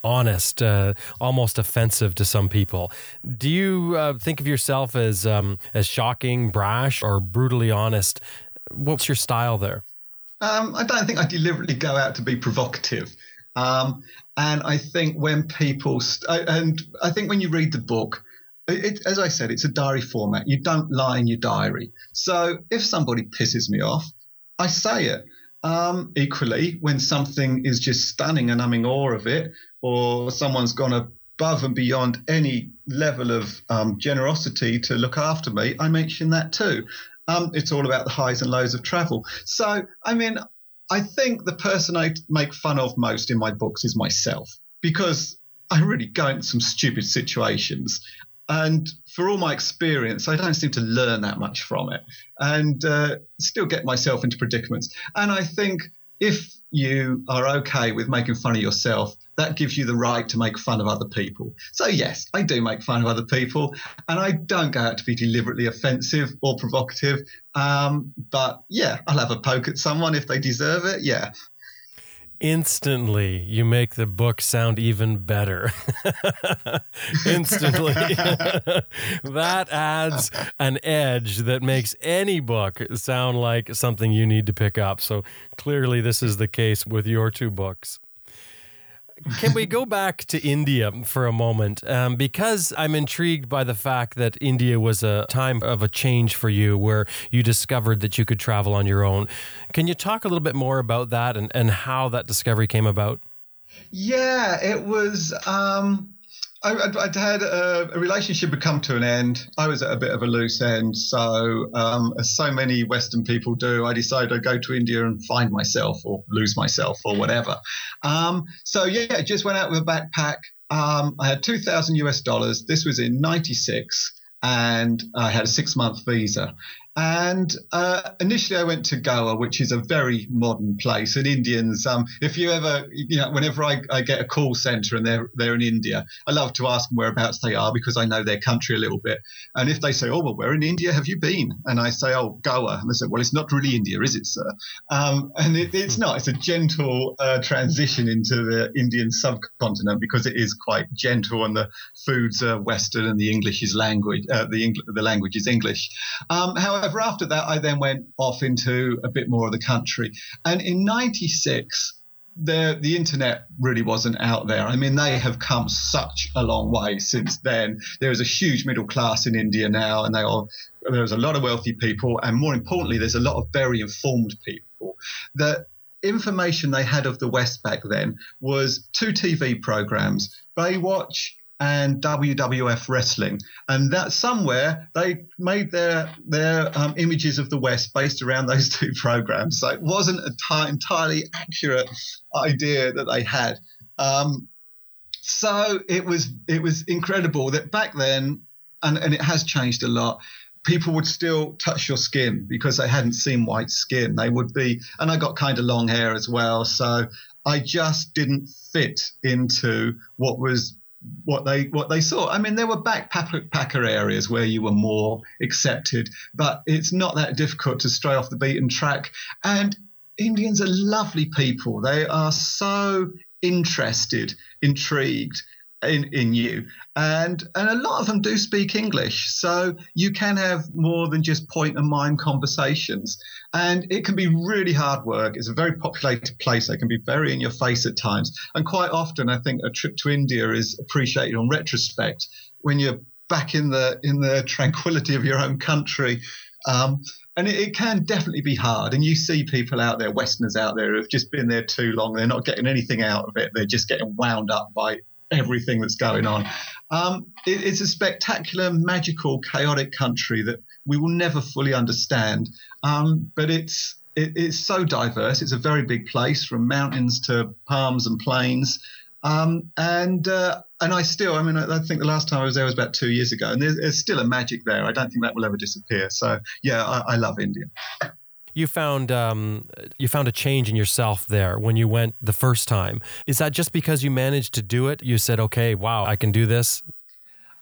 honest, uh, almost offensive to some people. Do you uh, think of yourself as um, as shocking, brash, or brutally honest? What's your style there? Um, I don't think I deliberately go out to be provocative. Um, and I think when people, st- and I think when you read the book, it, as I said, it's a diary format. You don't lie in your diary. So if somebody pisses me off, I say it. Um, equally, when something is just stunning and I'm in awe of it, or someone's gone above and beyond any level of um, generosity to look after me, I mention that too. Um, it's all about the highs and lows of travel. So, I mean, I think the person I make fun of most in my books is myself because I really go into some stupid situations and for all my experience, I don't seem to learn that much from it and uh, still get myself into predicaments. And I think if you are okay with making fun of yourself, that gives you the right to make fun of other people. So, yes, I do make fun of other people, and I don't go out to be deliberately offensive or provocative. Um, but yeah, I'll have a poke at someone if they deserve it. Yeah instantly you make the book sound even better. Instantly. That adds an edge that makes any book sound like something you need to pick up. So clearly this is the case with your two books can we go back to India for a moment? Um, because I'm intrigued by the fact that India was a time of a change for you where you discovered that you could travel on your own. Can you talk a little bit more about that and, and how that discovery came about? Yeah, it was. Um, I, would had a, a, relationship had come to an end. I was at a bit of a loose end. So, um, as so many Western people do, I decided I'd go to India and find myself or lose myself or whatever. Um, so, yeah, I just went out with a backpack. Um, I had 2,000 US dollars. This was in 96 and I had a six month visa. And uh, initially, I went to Goa, which is a very modern place. And Indians, um, if you ever, you know, whenever I, I, get a call center and they're they're in India, I love to ask them whereabouts they are because I know their country a little bit. And if they say, "Oh, well, where in India have you been?" and I say, "Oh, Goa," and they say, "Well, it's not really India, is it, sir?" Um, and it, it's not. It's a gentle uh, transition into the Indian subcontinent because it is quite gentle, and the foods are Western, and the English is language. Uh, the Eng- the language is English. Um, however however, after that, I then went off into a bit more of the country. And in 96, the the internet really wasn't out there. I mean, they have come such a long way since then. There is a huge middle class in India now, and are there's a lot of wealthy people, and more importantly, there's a lot of very informed people. The information they had of the West back then was two TV programs, Baywatch and WWF wrestling, and that somewhere they made their their um, images of the West based around those two programs. So it wasn't a t- entirely accurate idea that they had. Um, so it was it was incredible that back then, and, and it has changed a lot. People would still touch your skin because they hadn't seen white skin. They would be, and I got kind of long hair as well, so I just didn't fit into what was what they what they saw. I mean, there were backpacker areas where you were more accepted, but it's not that difficult to stray off the beaten track. And Indians are lovely people. They are so interested, intrigued in, in you. And and a lot of them do speak English. So you can have more than just point and mime conversations. And it can be really hard work. It's a very populated place. They can be very in your face at times. And quite often I think a trip to India is appreciated on retrospect when you're back in the in the tranquility of your own country. Um, and it, it, can definitely be hard. And you see people out there, Westerners out there, who've just been there too long. They're not getting anything out of it. They're just getting wound up by everything that's going on. Um, it, it's a spectacular, magical, chaotic country that we will never fully understand. Um, but it's it, it's so diverse. It's a very big place, from mountains to palms and plains. Um, and uh, and I still, I mean, I, I, think the last time I was there was about two years ago, and there's, there's still a magic there. I don't think that will ever disappear. So yeah, I, I love India you found um, you found a change in yourself there when you went the first time. Is that just because you managed to do it? You said, "Okay, wow, I can do this."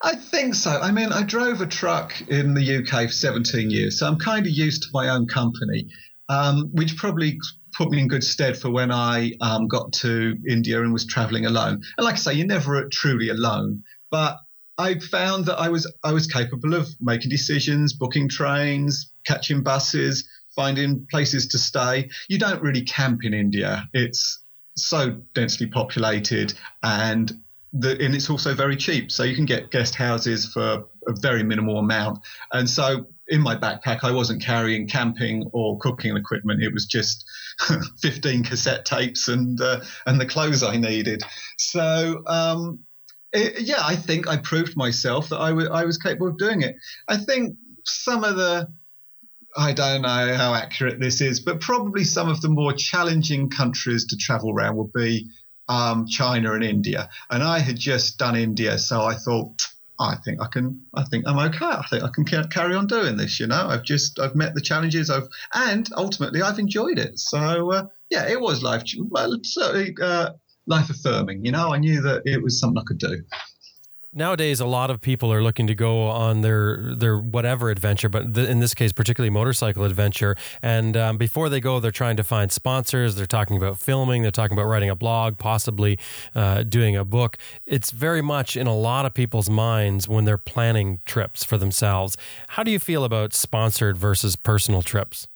I think so. I mean, I drove a truck in the UK for 17 years, so I'm kind of used to my own company, um, which probably put me in good stead for when I um, got to India and was traveling alone. And like I say, you're never truly alone, but I found that I was I was capable of making decisions, booking trains, catching buses, finding places to stay. You don't really camp in India. It's so densely populated and the, and it's also very cheap. So you can get guest houses for a very minimal amount. And so in my backpack, I wasn't carrying camping or cooking equipment. It was just 15 cassette tapes and uh, and the clothes I needed. So um, it, yeah, I think I proved myself that I, w- I was capable of doing it. I think some of the I don't know how accurate this is, but probably some of the more challenging countries to travel around would be um, China and India. And I had just done India, so I thought, I think I can. I think I'm okay. I think I can carry on doing this. You know, I've just I've met the challenges. I've and ultimately I've enjoyed it. So uh, yeah, it was life. Well, certainly uh, life affirming. You know, I knew that it was something I could do nowadays a lot of people are looking to go on their their whatever adventure but th- in this case particularly motorcycle adventure. And um, before they go they're trying to find sponsors. They're talking about filming. They're talking about writing a blog possibly uh, doing a book. It's very much in a lot of people's minds when they're planning trips for themselves. How do you feel about sponsored versus personal trips?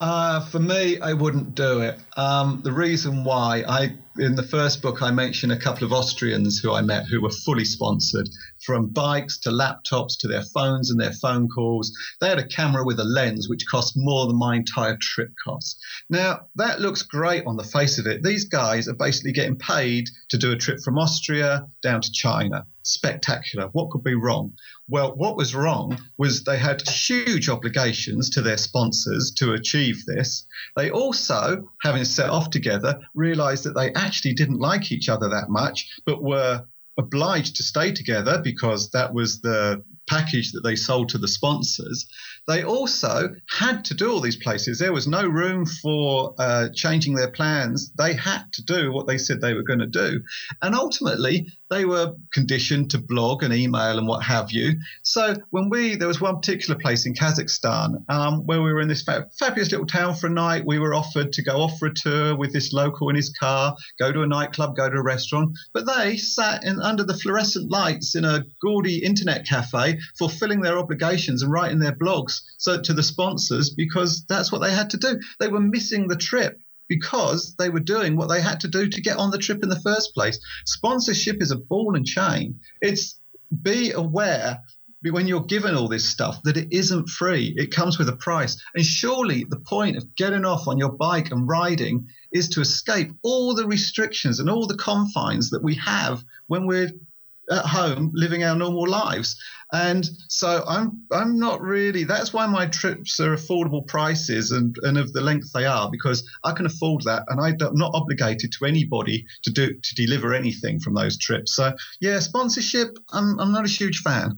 Uh, for me, I wouldn't do it. Um, the reason why I in the first book, I mentioned a couple of Austrians who I met who were fully sponsored from bikes to laptops to their phones and their phone calls. They had a camera with a lens, which cost more than my entire trip cost. Now, that looks great on the face of it. These guys are basically getting paid to do a trip from Austria down to China. Spectacular. What could be wrong? Well, what was wrong was they had huge obligations to their sponsors to achieve this. They also, having set off together, realized that they actually didn't like each other that much, but were obliged to stay together because that was the package that they sold to the sponsors. They also had to do all these places. There was no room for uh, changing their plans. They had to do what they said they were going to do. And ultimately, they were conditioned to blog and email and what have you. So when we, there was one particular place in Kazakhstan um, where we were in this fabulous little town for a night. We were offered to go off for a tour with this local in his car, go to a nightclub, go to a restaurant. But they sat in, under the fluorescent lights in a gaudy internet cafe, fulfilling their obligations and writing their blogs so to the sponsors because that's what they had to do. They were missing the trip because they were doing what they had to do to get on the trip in the first place. Sponsorship is a ball and chain. It's be aware when you're given all this stuff that it isn't free. It comes with a price. And surely the point of getting off on your bike and riding is to escape all the restrictions and all the confines that we have when we're at home living our normal lives. And so I'm I'm not really. That's why my trips are affordable prices and, and of the length they are because I can afford that and I'm not obligated to anybody to do to deliver anything from those trips. So yeah, sponsorship. I'm I'm not a huge fan.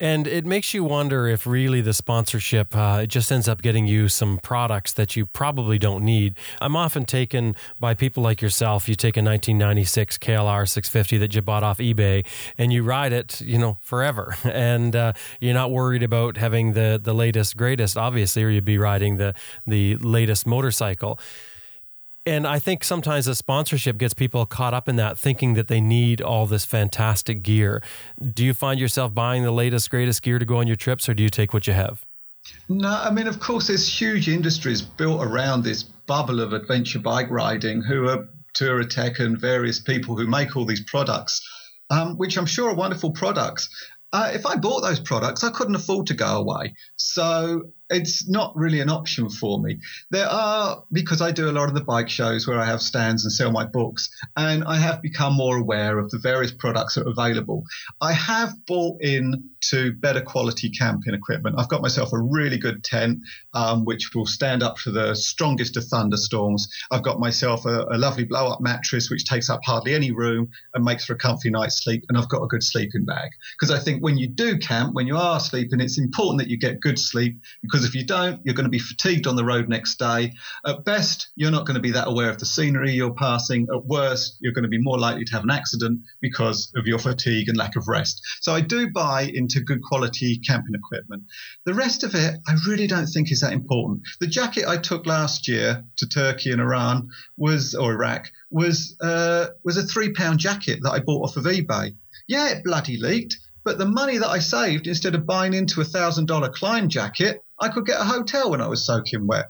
And it makes you wonder if really the sponsorship uh, it just ends up getting you some products that you probably don't need. I'm often taken by people like yourself. You take a 1996 KLR 650 that you bought off eBay and you ride it, you know, forever, and uh, you're not worried about having the the latest greatest, obviously, or you'd be riding the the latest motorcycle. And I think sometimes the sponsorship gets people caught up in that, thinking that they need all this fantastic gear. Do you find yourself buying the latest, greatest gear to go on your trips, or do you take what you have? No, I mean, of course, there's huge industries built around this bubble of adventure bike riding who are Touratech and various people who make all these products, um, which I'm sure are wonderful products. Uh, if I bought those products, I couldn't afford to go away. So it's not really an option for me. There are, because I do a lot of the bike shows where I have stands and sell my books, and I have become more aware of the various products that are available. I have bought in to better quality camping equipment. I've got myself a really good tent, um, which will stand up to the strongest of thunderstorms. I've got myself a, a lovely blow up mattress, which takes up hardly any room and makes for a comfy night's sleep. And I've got a good sleeping bag. Because I think when you do camp, when you are sleeping, it's important that you get good sleep because because if you don't, you're going to be fatigued on the road next day. At best, you're not going to be that aware of the scenery you're passing. At worst, you're going to be more likely to have an accident because of your fatigue and lack of rest. So I do buy into good quality camping equipment. The rest of it, I really don't think is that important. The jacket I took last year to Turkey and Iran was, or Iraq, was uh, was a three pound jacket that I bought off of eBay. Yeah, it bloody leaked. But the money that I saved, instead of buying into a thousand dollar Klim jacket, I could get a hotel when I was soaking wet.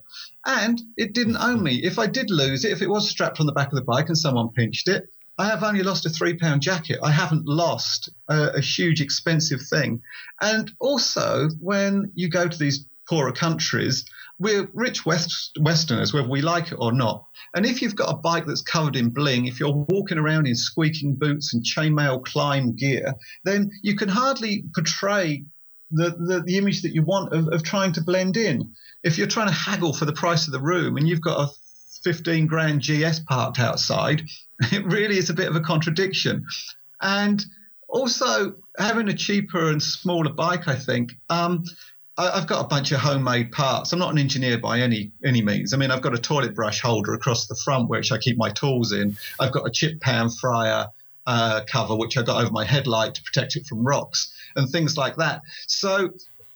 And it didn't own mm-hmm. me. If I did lose it, if it was strapped on the back of the bike and someone pinched it, I have only lost a three pound jacket. I haven't lost a, a, huge expensive thing. And also, when you go to these poorer countries, we're rich West, Westerners, whether we like it or not. And if you've got a bike that's covered in bling, if you're walking around in squeaking boots and chainmail Klim gear, then you can hardly portray the, the, the image that you want of, of trying to blend in. If you're trying to haggle for the price of the room and you've got a 15 grand GS parked outside, it really is a bit of a contradiction. And also, having a cheaper and smaller bike, I think. Um, I, have got a bunch of homemade parts. I'm not an engineer by any any means. I mean, I've got a toilet brush holder across the front, which I keep my tools in. I've got a chip pan fryer uh, cover, which I got over my headlight to protect it from rocks and things like that. So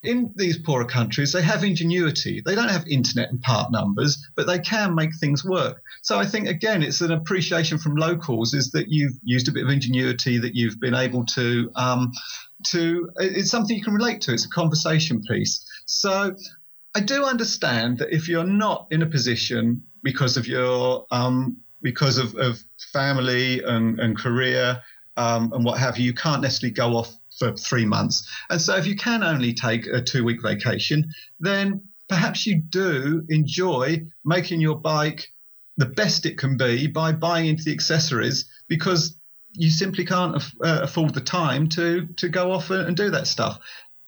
in these poorer countries, they have ingenuity. They don't have internet and part numbers, but they can make things work. So I think again, it's an appreciation from locals is that you've used a bit of ingenuity, that you've been able to um, to. It's something you can relate to. It's a conversation piece. So I do understand that if you're not in a position because of your um, because of, of family and, and career um, and what have you, you can't necessarily go off for three months. And so if you can only take a two week vacation, then perhaps you do enjoy making your bike the best it can be by buying into the accessories because you simply can't uh, afford the time to to go off and, and do that stuff.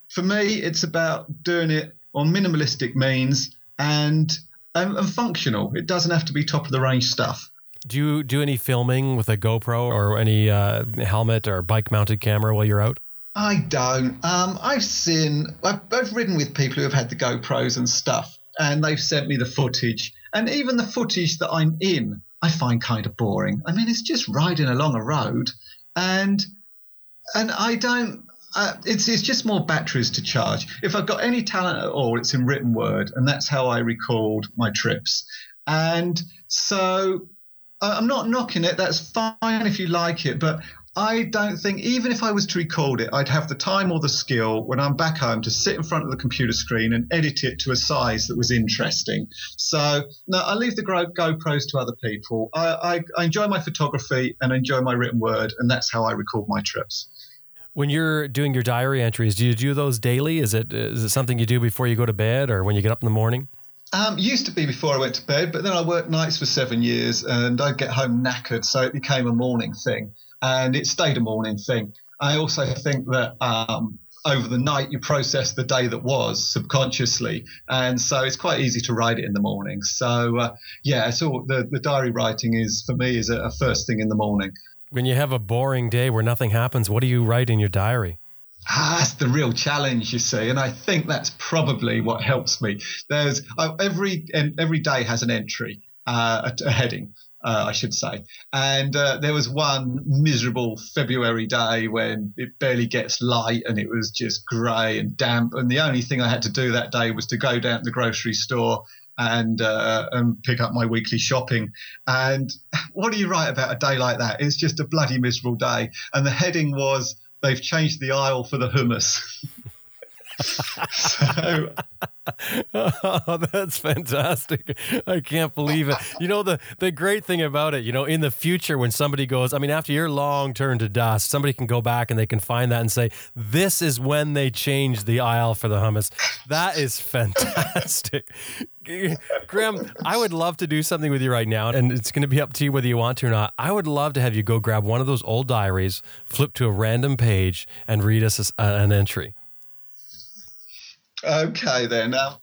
For me, it's about doing it on minimalistic means and, and, and functional. It doesn't have to be top of the range stuff. Do you do any filming with a GoPro or any uh, helmet or bike mounted camera while you're out? I don't. Um, I've seen, I've, I've ridden with people who have had the GoPros and stuff, and they've sent me the footage. And even the footage that I'm in, I find kind of boring. I mean, it's just riding along a road, and and I don't. Uh, it's it's just more batteries to charge. If I've got any talent at all, it's in written word, and that's how I record my trips. And so I'm not knocking it. That's fine if you like it, but I don't think, even if I was to record it, I'd have the time or the skill when I'm back home to sit in front of the computer screen and edit it to a size that was interesting. So, no, I leave the GoPros to other people. I, I, I enjoy my photography and enjoy my written word, and that's how I record my trips. When you're doing your diary entries, do you do those daily? Is it is it something you do before you go to bed or when you get up in the morning? Um, used to be before I went to bed, but then I worked nights for seven years and I'd get home knackered, so it became a morning thing, and it stayed a morning thing. I also think that um, over the night you process the day that was subconsciously, and so it's quite easy to write it in the morning. So uh, yeah, so the the diary writing is for me is a, a first thing in the morning. When you have a boring day where nothing happens, what do you write in your diary? Ah, that's the real challenge, you see, and I think that's probably what helps me. There's uh, every every day has an entry, uh, a, a, heading, uh, I should say, and uh, there was one miserable February day when it barely gets light and it was just grey and damp, and the only thing I had to do that day was to go down to the grocery store and uh, and pick up my weekly shopping. And what do you write about a day like that? It's just a bloody miserable day, and the heading was they've changed the aisle for the hummus. so, oh, that's fantastic. I can't believe it. You know, the, the great thing about it, you know, in the future, when somebody goes, I mean, after your long turn to dust, somebody can go back and they can find that and say, this is when they changed the aisle for the hummus. That is fantastic. Graham, I would love to do something with you right now, and it's going to be up to you whether you want to or not. I would love to have you go grab one of those old diaries, flip to a random page, and read us an entry. Okay, then. Now,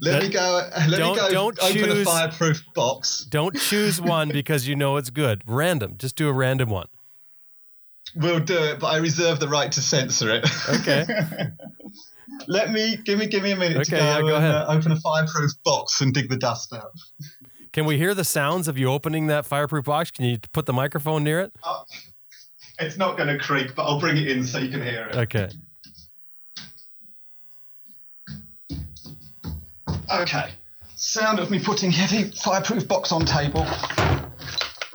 let me go. Let don't, me go. Don't open choose, a fireproof box. Don't choose one because you know it's good. Random. Just do a random one. We'll do it, but I reserve the right to censor it. Okay. let me give me give me a minute okay, to go, yeah, go and, ahead. Uh, open a fireproof box and dig the dust out. Can we hear the sounds of you opening that fireproof box? Can you put the microphone near it? Oh, it's not going to creak, but I'll bring it in so you can hear it. Okay. Okay. Sound of me putting heavy fireproof box on table.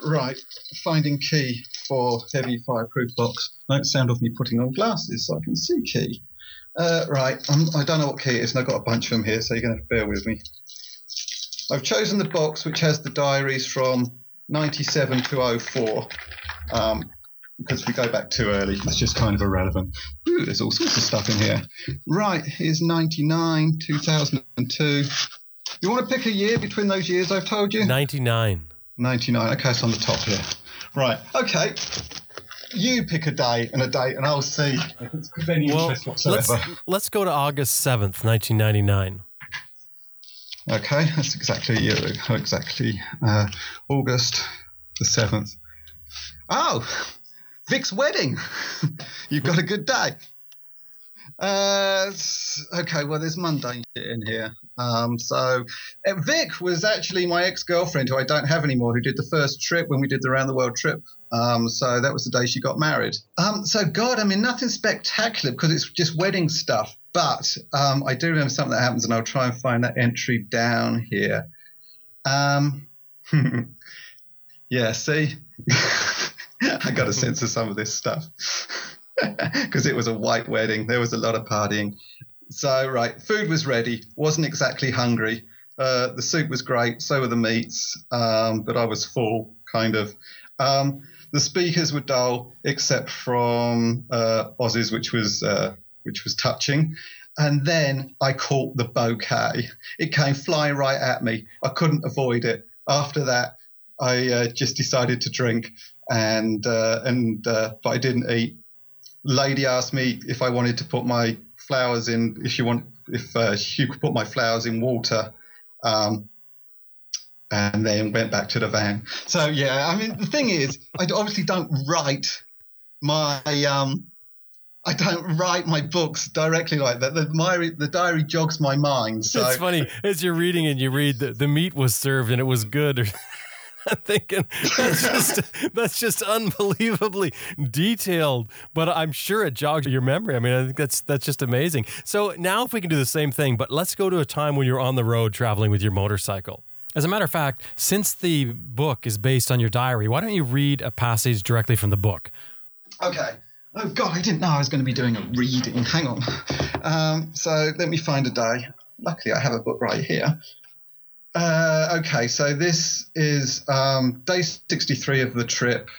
Right. Finding key for heavy fireproof box. No sound of me putting on glasses so I can see key. Uh, right. I'm, I do not know what key it is, and I've got a bunch of them here, so you're going to bear with me. I've chosen the box which has the diaries from 97 to 04. Um, because if we go back too early, it's just kind of irrelevant. Ooh, there's all sorts of stuff in here. Right, here's 99, 2002. You want to pick a year between those years I've told you? 99. 99. Okay, it's on the top here. Right, okay. You pick a day and a date, and I'll see if it's of any well, interest whatsoever. Let's, let's go to August 7th, 1999. Okay, that's exactly a year ago. Exactly uh, August the 7th. Oh, Vic's wedding. You've got a good day. Uh, okay, well, there's mundane shit in here. Um, so uh, Vic was actually my ex-girlfriend, who I don't have anymore, who did the first trip when we did the round the world trip. Um, so that was the day she got married. Um, so God, I mean, nothing spectacular because it's just wedding stuff. But um, I do remember something that happens, and I'll try and find that entry down here. Um, yeah, see. I got a sense of some of this stuff because it was a white wedding. There was a lot of partying. So, right, food was ready. Wasn't exactly hungry. Uh, the soup was great. So were the meats, um, but I was full, kind of. Um, the speakers were dull, except from uh, Oz's, which was uh, which was touching. And then I caught the bouquet. It came flying right at me. I couldn't avoid it. After that, I uh, just decided to drink and uh, and uh, but I didn't eat. Lady asked me if I wanted to put my flowers in. If you want, if uh, you could put my flowers in water, um, and then went back to the van. So yeah, I mean the thing is, I obviously don't write my um. I don't write my books directly like that. The, my, the diary jogs my mind. So. It's funny as you're reading and you read the, the meat was served and it was good. I'm thinking that's just that's just unbelievably detailed, but I'm sure it jogs your memory. I mean, I think that's that's just amazing. So now, if we can do the same thing, but let's go to a time when you're on the road traveling with your motorcycle. As a matter of fact, since the book is based on your diary, why don't you read a passage directly from the book? Okay. Oh God, I didn't know I was going to be doing a reading. Hang on. Um, so let me find a day. Luckily, I have a book right here. Uh, okay, so this is um, day 63 of the trip,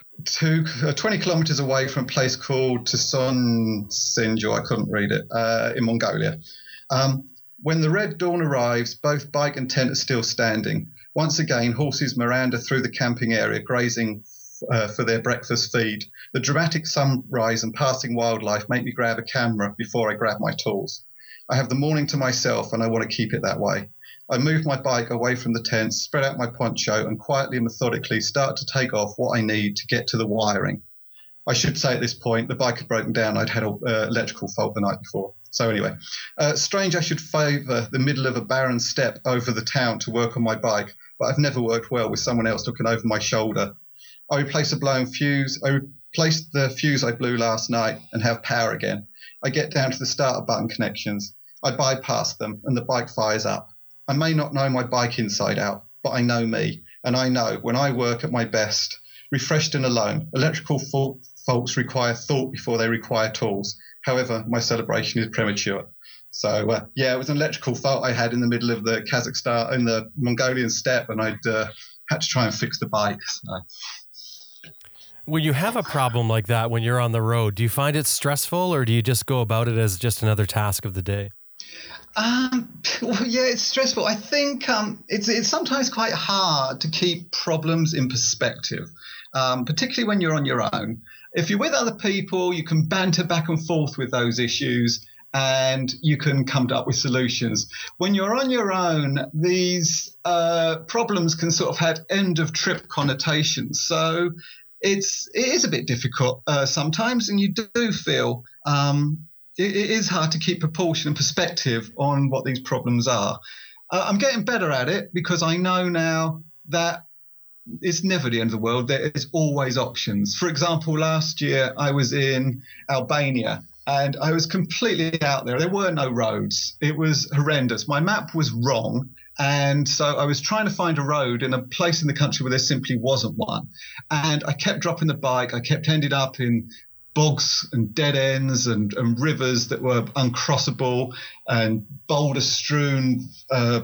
uh, 20 kilometers away from a place called Tuson Sinjo. I couldn't read it, uh, in Mongolia. Um, When the red dawn arrives, both bike and tent are still standing. Once again, horses Miranda through the camping area, grazing uh, for their breakfast feed. The dramatic sunrise and passing wildlife make me grab a camera before I grab my tools. I have the morning to myself and I want to keep it that way. I move my bike away from the tent, spread out my poncho, and quietly and methodically start to take off what I need to get to the wiring. I should say at this point, the bike had broken down. I'd had an uh, electrical fault the night before. So, anyway, uh, strange I should favour the middle of a barren steppe over the town to work on my bike, but I've never worked well with someone else looking over my shoulder. I replace a blown fuse. I replace the fuse I blew last night and have power again. I get down to the starter button connections. I bypass them and the bike fires up. I may not know my bike inside out, but I know me. And I know when I work at my best, refreshed and alone, electrical faults require thought before they require tools. However, my celebration is premature. So uh, yeah, it was an electrical fault I had in the middle of the Kazakhstan in the Mongolian steppe, and I'd uh, had to try and fix the bike. So. When you have a problem like that when you're on the road, do you find it stressful, or do you just go about it as just another task of the day? Um, well, yeah, it's stressful. I think um, it's it's sometimes quite hard to keep problems in perspective, um, particularly when you're on your own. If you're with other people, you can banter back and forth with those issues and you can come up with solutions. When you're on your own, these uh, problems can sort of have end of trip connotations. So it's it is a bit difficult uh, sometimes, and you do feel um, it, it is hard to keep proportion and perspective on what these problems are. Uh, I'm getting better at it because I know now that it's never the end of the world. There is always options. For example, last year I was in Albania and I was completely out there. There were no roads. It was horrendous. My map was wrong. And so I was trying to find a road in a place in the country where there simply wasn't one. And I kept dropping the bike. I kept ending up in bogs and dead ends and, and rivers that were uncrossable and boulder strewn uh,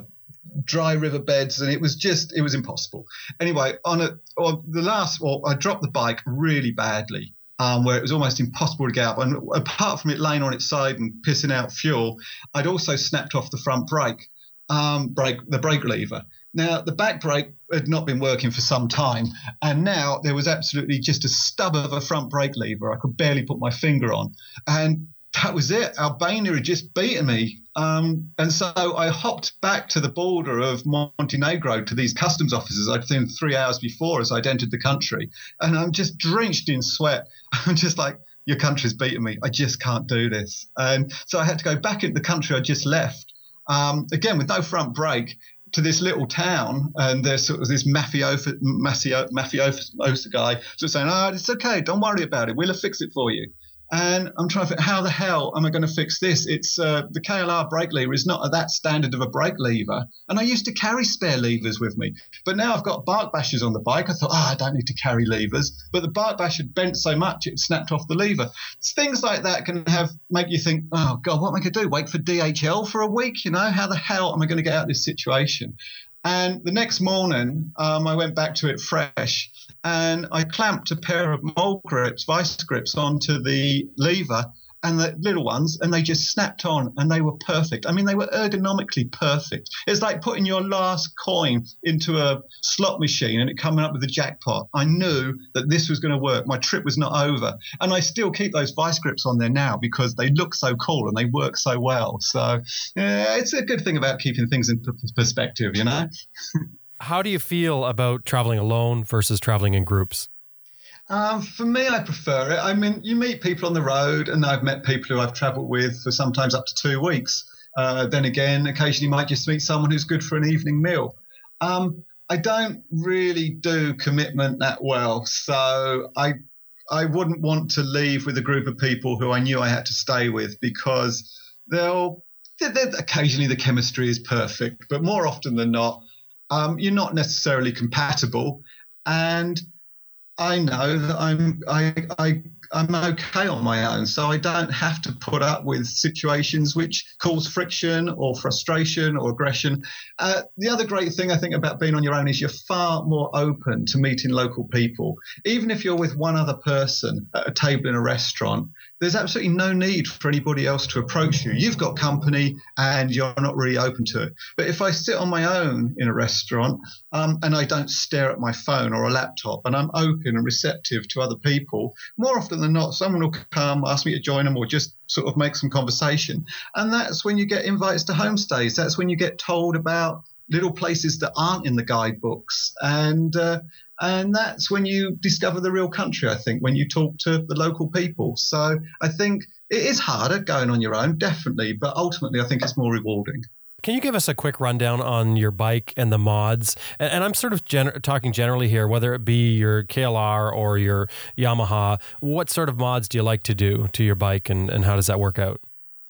dry riverbeds, and it was just it was impossible. Anyway, on a on the last, well, I dropped the bike really badly, um, where it was almost impossible to get up. And apart from it laying on its side and pissing out fuel, I'd also snapped off the front brake, um, brake the brake lever. Now the back brake had not been working for some time, and now there was absolutely just a stub of a front brake lever. I could barely put my finger on, and that was it. Albania had just beaten me. Um, and so I hopped back to the border of Montenegro to these customs officers I'd seen three hours before as I'd entered the country. And I'm just drenched in sweat. I'm just like, your country's beaten me. I just can't do this. And so I had to go back into the country I just left, um, again, with no front brake. To this little town, and there's sort of this mafioso, mafioso, mafioso guy sort of saying, "Oh, it's okay, don't worry about it. We'll fix it for you." And I'm trying to think, how the hell am I going to fix this? It's uh, the KLR brake lever is not at that standard of a brake lever. And I used to carry spare levers with me. But now I've got bark bashers on the bike. I thought, oh, I don't need to carry levers. But the bark bash had bent so much it snapped off the lever. Things like that can have make you think, oh, God, what am I going to do? Wait for DHL for a week? You know, how the hell am I going to get out of this situation? And the next morning, um, I went back to it fresh and I clamped a pair of mole grips, vice grips, onto the lever and the little ones, and they just snapped on and they were perfect. I mean, they were ergonomically perfect. It's like putting your last coin into a slot machine and it coming up with a jackpot. I knew that this was going to work. My trip was not over. And I still keep those vice grips on there now because they look so cool and they work so well. So, yeah, it's a good thing about keeping things in perspective, you know? How do you feel about traveling alone versus traveling in groups? Um, for me, I prefer it. I mean, you meet people on the road, and I've met people who I've travelled with for sometimes up to two weeks. Uh, then again, occasionally you might just meet someone who's good for an evening meal. Um, I don't really do commitment that well, so I I wouldn't want to leave with a group of people who I knew I had to stay with because they'll they're, they're, occasionally the chemistry is perfect, but more often than not, um, you're not necessarily compatible, and I know that I'm I, I I'm okay on my own, so I don't have to put up with situations which cause friction or frustration or aggression. Uh, the other great thing I think about being on your own is you're far more open to meeting local people. Even if you're with one other person at a table in a restaurant, there's absolutely no need for anybody else to approach you. You've got company and you're not really open to it. But if I sit on my own in a restaurant um, and I don't stare at my phone or a laptop and I'm open and receptive to other people, more often than not, someone will come, ask me to join them or just sort of make some conversation. And that's when you get invites to homestays. That's when you get told about little places that aren't in the guidebooks. And uh, and that's when you discover the real country, I think, when you talk to the local people. So I think it is harder going on your own, definitely, but ultimately I think it's more rewarding. Can you give us a quick rundown on your bike and the mods? And, and I'm sort of talking generally here, whether it be your KLR or your Yamaha. What sort of mods do you like to do to your bike, and, and how does that work out?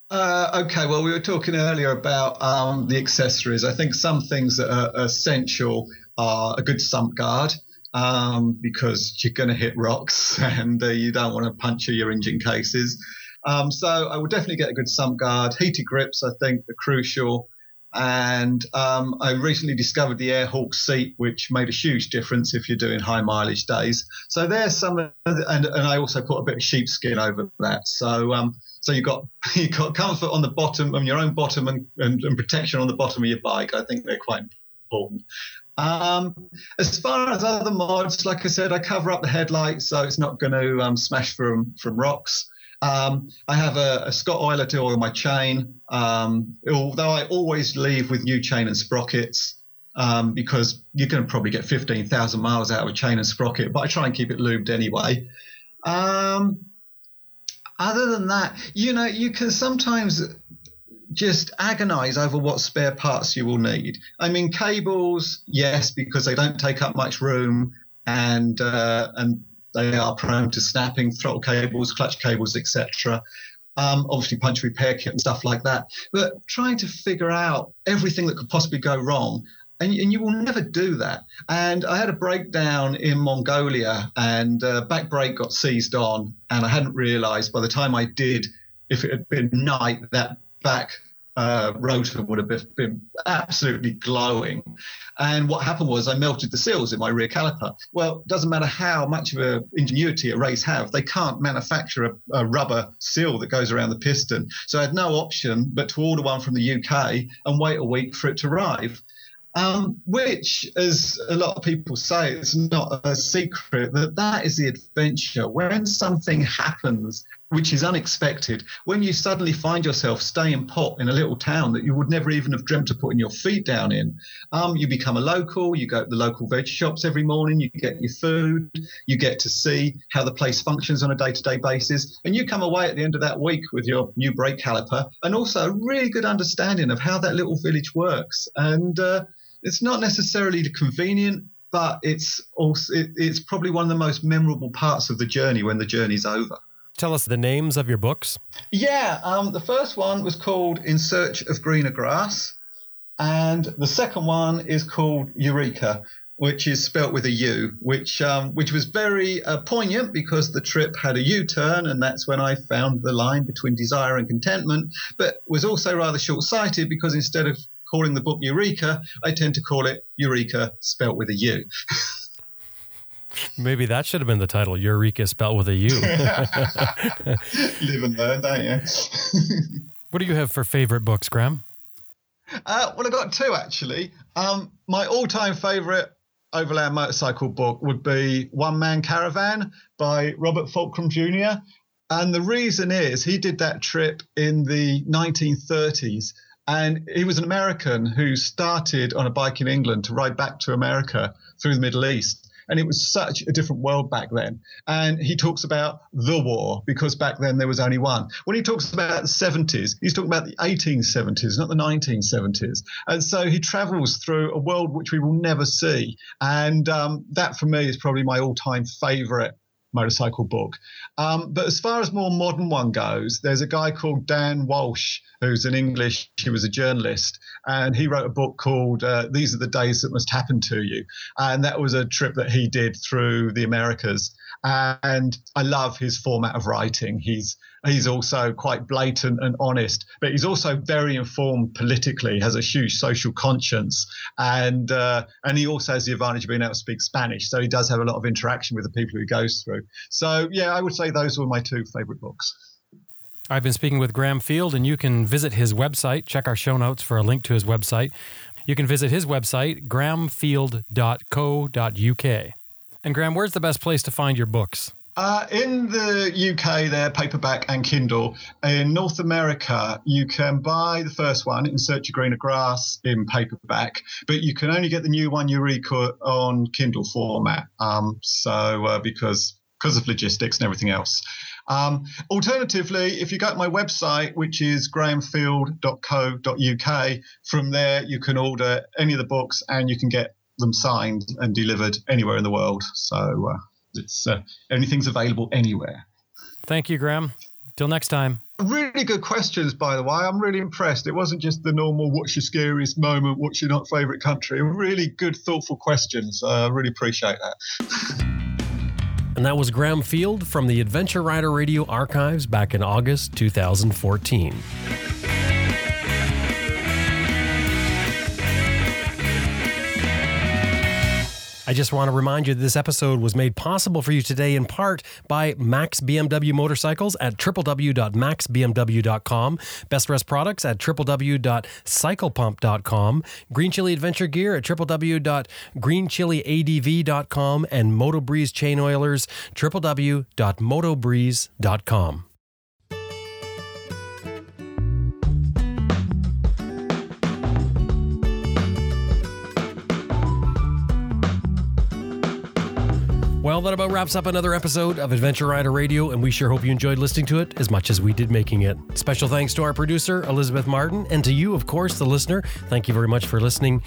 Uh, okay, well, we were talking earlier about um, the accessories. I think some things that are essential are a good sump guard um, because you're going to hit rocks and uh, you don't want to puncture your engine cases. Um, so I would definitely get a good sump guard. Heated grips, I think, are crucial. And um, I recently discovered the Airhawk seat, which made a huge difference if you're doing high mileage days. So there's some, the, and, and I also put a bit of sheepskin over that. So um, so you've got you got comfort on the bottom, on your own bottom, and, and, and protection on the bottom of your bike. I think they're quite important. Um, as far as other mods, like I said, I cover up the headlights so it's not going to um, smash from from rocks. Um, I have a, a, Scottoiler to oil my chain, um, although I always leave with new chain and sprockets um, because going to probably get 15,000 miles out of a chain and sprocket, but I try and keep it lubed anyway. Um, other than that, you know, you can sometimes just agonize over what spare parts you will need. I mean, cables, yes, because they don't take up much room and uh, and they are prone to snapping, throttle cables, clutch cables, etc. Um, obviously, punch repair kit and stuff like that. But trying to figure out everything that could possibly go wrong. And, and you will never do that. And I had a breakdown in Mongolia, and uh, back brake got seized on, and I hadn't realised by the time I did, if it had been night, that back uh, rotor would have been, absolutely glowing. And what happened was I melted the seals in my rear caliper. Well, it doesn't matter how much of a ingenuity a race have, they can't manufacture a, a, rubber seal that goes around the piston. So I had no option but to order one from the UK and wait a week for it to arrive. Um, which, as a lot of people say, it's not a secret that that is the adventure. When something happens which is unexpected, when you suddenly find yourself staying pot in a little town that you would never even have dreamt of putting your feet down in, um, you become a local, you go to the local veg shops every morning, you get your food, you get to see how the place functions on a day to day basis, and you come away at the end of that week with your new brake caliper and also a really good understanding of how that little village works. And uh, it's not necessarily convenient, but it's also it, it's probably one of the most memorable parts of the journey when the journey's over. Tell us the names of your books. Yeah, um, the first one was called In Search of Greener Grass, and the second one is called Eureka, which is spelt with a U, which um, which was very uh, poignant because the trip had a U-turn, and that's when I found the line between desire and contentment. But was also rather short-sighted because instead of calling the book Eureka, I tend to call it Eureka spelt with a U. Maybe that should have been the title. Eureka spelled with a U. Live and learn, don't you? what do you have for favorite books, Graham? Uh, well, I've got two actually. Um, my all-time favorite overland motorcycle book would be One Man Caravan by Robert Fulton Jr. And the reason is he did that trip in the 1930s and he was an American who started on a bike in England to ride back to America through the Middle East. And it was such a different world back then. And he talks about the war because back then there was only one. When he talks about the 70s, he's talking about the 1870s, not the 1970s. And so he travels through a world which we will never see. And um, that for me is probably my all time favorite motorcycle book. Um, but as far as more modern one goes, there's a guy called Dan Walsh who's an English. He was a journalist, and he wrote a book called uh, "These Are the Days That Must Happen to You," and that was a trip that he did through the Americas. And I love his format of writing. He's he's also quite blatant and honest, but he's also very informed politically, has a huge social conscience, and uh, and he also has the advantage of being able to speak Spanish. So he does have a lot of interaction with the people he goes through. So yeah, I would say those were my two favorite books. I've been speaking with Graham Field, and you can visit his website. Check our show notes for a link to his website. You can visit his website, grahamfield.co.uk. And Graham, where's the best place to find your books? Uh, in the UK, they're paperback and Kindle. In North America, you can buy the first one, In Search of Greener Grass, in paperback, but you can only get the new one, Eureka, on Kindle format. Um, so, uh, because because of logistics and everything else. Um, alternatively, if you go to my website, which is grahamfield.co.uk, from there you can order any of the books and you can get them signed and delivered anywhere in the world. So uh, it's uh, anything's available anywhere. Thank you, Graham. Till next time. Really good questions, by the way. I'm really impressed. It wasn't just the normal "What's your scariest moment? What's your not favorite country?" Really good, thoughtful questions. I uh, really appreciate that. And that was Graham Field from the Adventure Rider Radio archives back in August 2014. I just want to remind you that this episode was made possible for you today in part by Max BMW Motorcycles at www.maxbmw.com, Best Rest Products at www.cyclepump.com, Green Chili Adventure Gear at www.greenchiliadv.com, and Moto Breeze Chain Oilers, www.motobreeze.com. Well, that about wraps up another episode of Adventure Rider Radio, and we sure hope you enjoyed listening to it as much as we did making it. Special thanks to our producer, Elizabeth Martin, and to you, of course, the listener. Thank you very much for listening.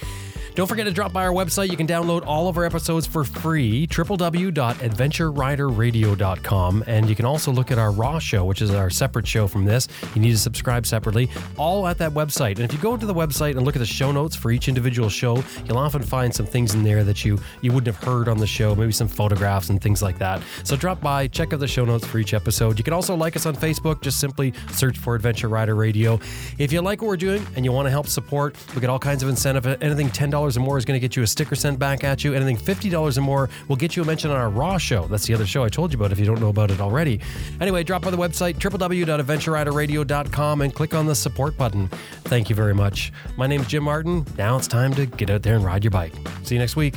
Don't forget to drop by our website. You can download all of our episodes for free, www.adventureriderradio.com. And you can also look at our Raw show, which is our separate show from this. You need to subscribe separately, all at that website. And if you go to the website and look at the show notes for each individual show, you'll often find some things in there that you, you wouldn't have heard on the show, maybe some photographs and things like that. So drop by, check out the show notes for each episode. You can also like us on Facebook, just simply search for Adventure Rider Radio. If you like what we're doing and you want to help support, we get all kinds of incentive. Anything $10 or more is going to get you a sticker sent back at you. Anything $50 or more will get you a mention on our Raw show. That's the other show I told you about if you don't know about it already. Anyway, drop by the website www.adventureriderradio.com and click on the support button. Thank you very much. My name is Jim Martin. Now it's time to get out there and ride your bike. See you next week.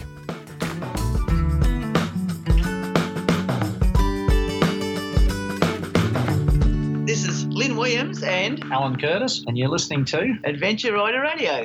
Lynn Williams and Alan Curtis, and you're listening to Adventure Rider Radio.